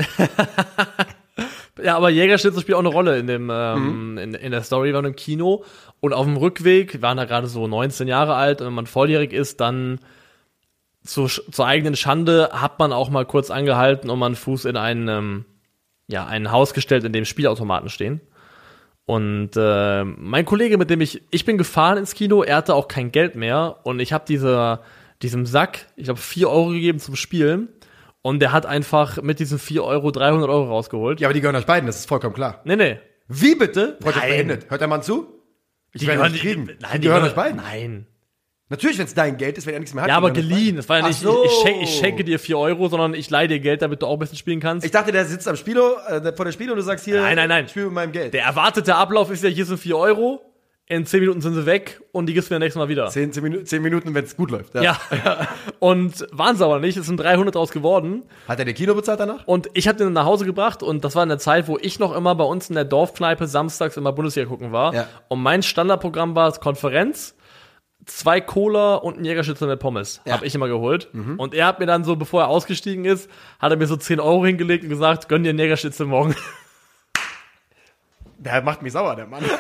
Ja, aber Jägerschnitzel spielt auch eine Rolle in dem ähm, in, in der Story. Wir waren im Kino und auf dem Rückweg, wir waren da gerade so 19 Jahre alt und wenn man volljährig ist, dann zu, zur eigenen Schande hat man auch mal kurz angehalten und man Fuß in ein, ähm, ja, ein Haus gestellt, in dem Spielautomaten stehen. Und äh, mein Kollege, mit dem ich, ich bin gefahren ins Kino, er hatte auch kein Geld mehr und ich habe dieser, diesem Sack, ich glaube, 4 Euro gegeben zum Spielen und der hat einfach mit diesen 4 Euro 300 Euro rausgeholt. Ja, aber die gehören euch beiden, das ist vollkommen klar. Nee, nee. Wie bitte? Freundschaft Nein. beendet. Hört der Mann zu? Ich Die werde nicht kriegen. nein, die gehören euch beiden. Nein. Natürlich, wenn es dein Geld ist, wenn er nichts mehr hat. Ja, aber er das geliehen. Es war ja nicht, so. ich, ich, schenke, ich schenke dir 4 Euro, sondern ich leihe dir Geld, damit du auch ein bisschen spielen kannst. Ich dachte, der sitzt am Spielo, äh, vor der Spiel und du sagst hier, Nein, nein, nein. ich spiele mit meinem Geld. Der erwartete Ablauf ist ja, hier sind 4 Euro, in 10 Minuten sind sie weg und die gibst du mir nächstes Mal wieder. Zehn, zehn, Minu zehn Minuten, wenn es gut läuft. Ja. Und waren sie aber nicht. Es sind 300 draus geworden. Hat er dir Kino bezahlt danach? Und ich habe den nach Hause gebracht und das war in der Zeit, wo ich noch immer bei uns in der Dorfkneipe samstags immer Bundesliga gucken war. Ja. Und mein Standardprogramm war Konferenz, zwei Cola und ein Jägerschütze mit Pommes. Ja. Hab ich immer geholt. Und er hat mir dann so, bevor er ausgestiegen ist, hat er mir so 10 Euro hingelegt und gesagt, gönn dir einen Jägerschütze morgen. Der macht mich sauer, der Mann.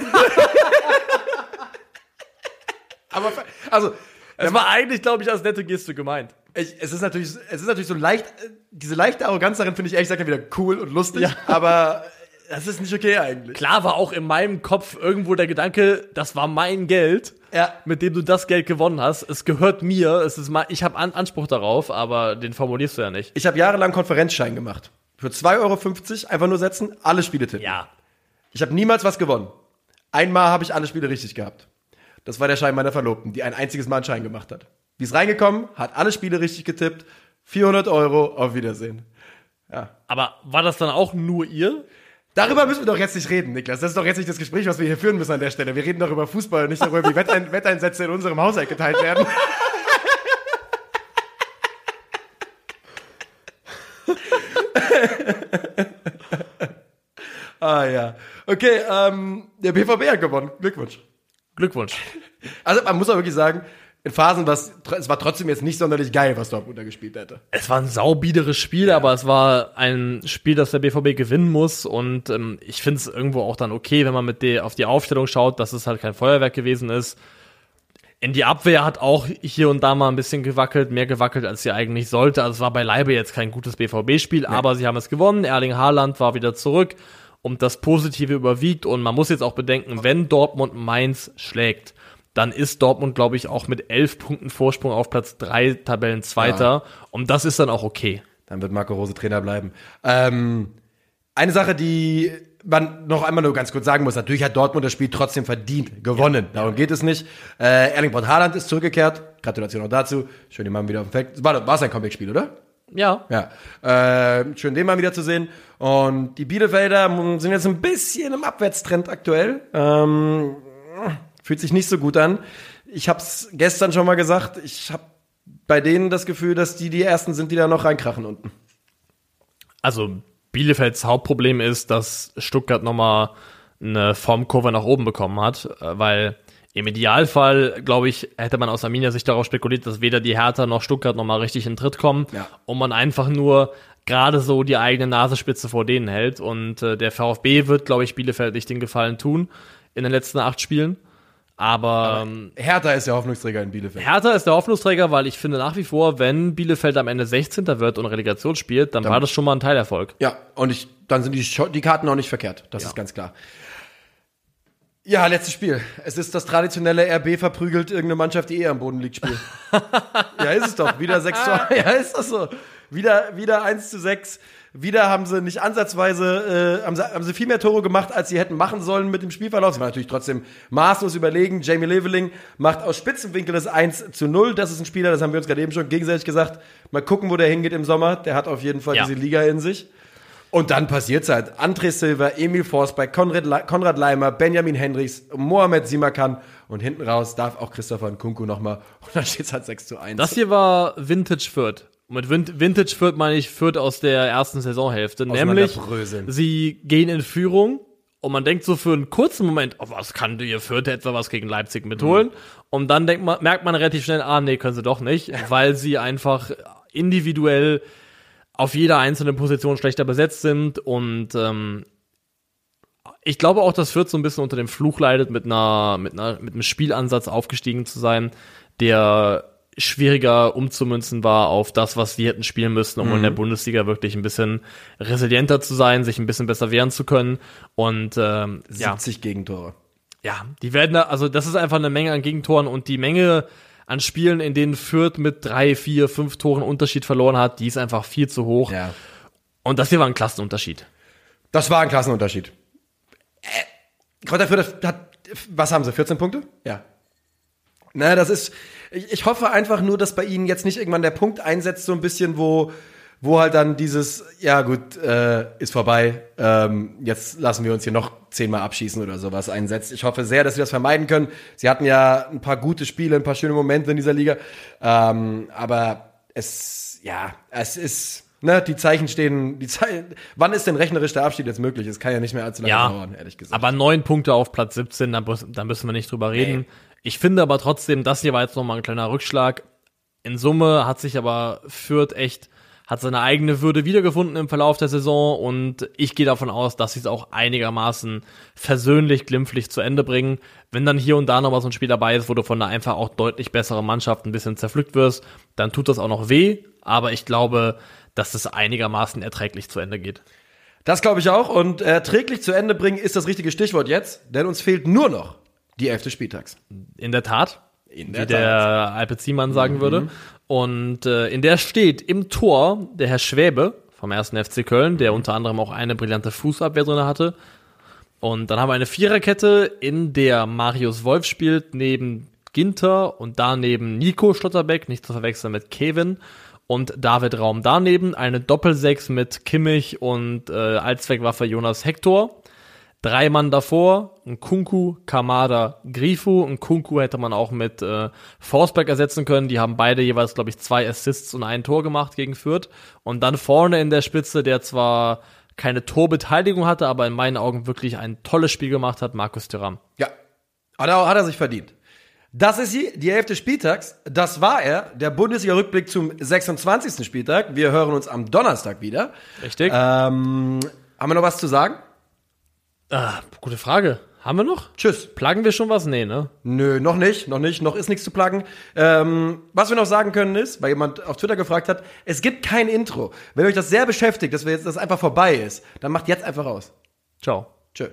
aber, also, Das war eigentlich, glaube ich, als nette Geste gemeint. ich, es ist natürlich, es ist natürlich so leicht, äh, diese leichte Arroganz darin finde ich ehrlich gesagt wieder cool und lustig, Ja. aber das ist nicht okay eigentlich. Klar war auch in meinem Kopf irgendwo der Gedanke, das war mein Geld, Ja. mit dem du das Geld gewonnen hast. Es gehört mir, es ist mein, ich habe An Anspruch darauf, aber den formulierst du ja nicht. Ich habe jahrelang Konferenzschein gemacht. Für 2,50 Euro einfach nur setzen, alle Spiele tippen. Ja. Ich habe niemals was gewonnen. Einmal habe ich alle Spiele richtig gehabt. Das war der Schein meiner Verlobten, die ein einziges Mal einen Schein gemacht hat. Die ist reingekommen, hat alle Spiele richtig getippt. 400 Euro, auf Wiedersehen. Aber war das dann auch nur ihr? Darüber müssen wir doch jetzt nicht reden, Niklas. Das ist doch jetzt nicht das Gespräch, was wir hier führen müssen an der Stelle. Wir reden doch über Fußball, nicht darüber, wie Wettein Wetteinsätze in unserem Haushalt geteilt werden. ah ja. Okay, ähm, der BVB hat gewonnen. Glückwunsch. Glückwunsch. Also man muss auch wirklich sagen, in Phasen war es, war trotzdem jetzt nicht sonderlich geil, was Dortmund da gespielt hätte. Es war ein saubiederes Spiel, aber es war ein Spiel, das der BVB gewinnen muss. Und ähm, ich finde es irgendwo auch dann okay, wenn man mit der auf die Aufstellung schaut, dass es halt kein Feuerwerk gewesen ist. In die Abwehr hat auch hier und da mal ein bisschen gewackelt, mehr gewackelt, als sie eigentlich sollte. Also es war beileibe jetzt kein gutes BVB-Spiel, aber sie haben es gewonnen. Erling Haaland war wieder zurück und das Positive überwiegt. Und man muss jetzt auch bedenken, wenn Dortmund Mainz schlägt, dann ist Dortmund, glaube ich, auch mit elf Punkten Vorsprung auf Platz drei Tabellenzweiter. Und das ist dann auch okay. Dann wird Marco Rose Trainer bleiben. Ähm, eine Sache, die man noch einmal nur ganz kurz sagen muss, natürlich hat Dortmund das Spiel trotzdem verdient, gewonnen. Darum geht es nicht. Äh, Erling Braut Haaland ist zurückgekehrt. Gratulation auch dazu. Schön, den Mann wieder auf dem Feld. War, war sein Comeback-Spiel, oder? Ja. Ja. Äh, schön, den mal wieder zu sehen. Und die Bielefelder sind jetzt ein bisschen im Abwärtstrend aktuell. Ähm, fühlt sich nicht so gut an. Ich habe es gestern schon mal gesagt. Ich habe bei denen das Gefühl, dass die die ersten sind, die da noch reinkrachen unten. Also Bielefelds Hauptproblem ist, dass Stuttgart nochmal eine Formkurve nach oben bekommen hat, äh, weil im Idealfall, glaube ich, hätte man aus Arminia Sicht darauf spekuliert, dass weder die Hertha noch Stuttgart nochmal richtig in den Tritt kommen Ja. und man einfach nur gerade so die eigene Nasenspitze vor denen hält. Und äh, der VfB wird, glaube ich, Bielefeld nicht den Gefallen tun in den letzten acht Spielen. Aber, ähm, Hertha ist der Hoffnungsträger in Bielefeld. Hertha ist der Hoffnungsträger, weil ich finde nach wie vor, wenn Bielefeld am Ende 16. wird und Relegation spielt, dann, war das schon mal ein Teilerfolg. Ja, und ich, dann sind die, die Karten auch nicht verkehrt. Das ist ganz klar. Ja, letztes Spiel. Es ist das traditionelle RB verprügelt irgendeine Mannschaft, die eh am Boden liegt, Spiel. ja, ist es doch. Wieder 6 zu Ja, ist das so. Wieder, wieder 1 zu 6. Wieder haben sie nicht ansatzweise, äh, haben, sie, haben sie viel mehr Tore gemacht, als sie hätten machen sollen mit dem Spielverlauf. Sie waren natürlich trotzdem maßlos überlegen. Jamie Leveling macht aus Spitzenwinkel das 1 zu 0. Das ist ein Spieler, das haben wir uns gerade eben schon gegenseitig gesagt. Mal gucken, wo der hingeht im Sommer. Der hat auf jeden Fall Ja. diese Liga in sich. Und dann passiert's halt. André Silva, Emil Forsberg, Konrad, Le Konrad Leimer, Benjamin Hendricks, Mohamed Simakan und hinten raus darf auch Christopher Nkunku nochmal. Und dann steht's halt 6 zu 1. Das hier war Vintage Fürth. Und mit Vin Vintage Fürth meine ich Fürth aus der ersten Saisonhälfte. Nämlich, sie gehen in Führung und man denkt so für einen kurzen Moment, oh, was kann ihr Fürth etwa was gegen Leipzig mitholen? Mhm. Und dann denkt man, merkt man relativ schnell, ah, nee, können sie doch nicht, weil sie einfach individuell auf jeder einzelnen Position schlechter besetzt sind und ähm, ich glaube auch, dass Fürth so ein bisschen unter dem Fluch leidet, mit einer, mit einer, mit einem Spielansatz aufgestiegen zu sein, der schwieriger umzumünzen war auf das, was sie hätten spielen müssen, um in der Bundesliga wirklich ein bisschen resilienter zu sein, sich ein bisschen besser wehren zu können. Und ähm, ja, 70 Gegentore. ja, die werden da, also das ist einfach eine Menge an Gegentoren und die Menge an Spielen, in denen Fürth mit drei, vier, fünf Toren Unterschied verloren hat, die ist einfach viel zu hoch. Ja. Und das hier war ein Klassenunterschied. Das war ein Klassenunterschied. Äh, Kräuter Fürth hat, was haben sie, 14 Punkte? Ja. Na, das ist, ich, ich hoffe einfach nur, dass bei ihnen jetzt nicht irgendwann der Punkt einsetzt, so ein bisschen, wo, wo halt dann dieses, ja gut, äh, ist vorbei, ähm, jetzt lassen wir uns hier noch zehnmal abschießen oder sowas einsetzt. Ich hoffe sehr, dass sie das vermeiden können. Sie hatten ja ein paar gute Spiele, ein paar schöne Momente in dieser Liga, ähm, aber es, ja, es ist, ne, die Zeichen stehen, die Zeichen, wann ist denn rechnerisch der Abschied jetzt möglich? Es kann ja nicht mehr allzu lange Ja, dauern, ehrlich gesagt. aber neun Punkte auf Platz 17, da, muss- da müssen wir nicht drüber reden. Ich finde aber trotzdem, das hier war jetzt nochmal ein kleiner Rückschlag. In Summe hat sich aber Fürth echt, hat seine eigene Würde wiedergefunden im Verlauf der Saison und ich gehe davon aus, dass sie es auch einigermaßen versöhnlich, glimpflich zu Ende bringen. Wenn dann hier und da noch mal so ein Spiel dabei ist, wo du von einer einfach auch deutlich besseren Mannschaft ein bisschen zerpflückt wirst, dann tut das auch noch weh, aber ich glaube, dass es einigermaßen erträglich zu Ende geht. Das glaube ich auch. Und erträglich zu Ende bringen ist das richtige Stichwort jetzt, denn uns fehlt nur noch die elfte Spieltags. In der Tat. In wie der Alpe Ziemann sagen würde. Und äh, in der steht im Tor der Herr Schwäbe vom 1. FC Köln, der unter anderem auch eine brillante Fußabwehr drin hatte. Und dann haben wir eine Viererkette, in der Marius Wolf spielt, neben Ginter und daneben Nico Schlotterbeck, nicht zu verwechseln mit Kevin. Und David Raum daneben, eine Doppelsechs mit Kimmich und äh, Allzweckwaffe Jonas Hector. Drei Mann davor, ein Kunku, Kamada, Grifu. Ein Kunku hätte man auch mit äh, Forsberg ersetzen können. Die haben beide jeweils, glaube ich, zwei Assists und ein Tor gemacht gegen Fürth. Und dann vorne in der Spitze, der zwar keine Torbeteiligung hatte, aber in meinen Augen wirklich ein tolles Spiel gemacht hat, Markus Thuram. Ja, hat er, hat er sich verdient. Das ist sie, die elfte Spieltags. Das war er, der Bundesliga-Rückblick zum 26. Spieltag. Wir hören uns am Donnerstag wieder. Richtig? Ähm, haben wir noch was zu sagen? Ah, gute Frage. Haben wir noch? Tschüss. Plagen wir schon was? Nee, ne? Nö, noch nicht, noch nicht, noch ist nichts zu pluggen. Ähm, was wir noch sagen können ist, weil jemand auf Twitter gefragt hat, es gibt kein Intro. Wenn euch das sehr beschäftigt, dass wir jetzt das einfach vorbei ist, dann macht jetzt einfach aus. Ciao. Tschö.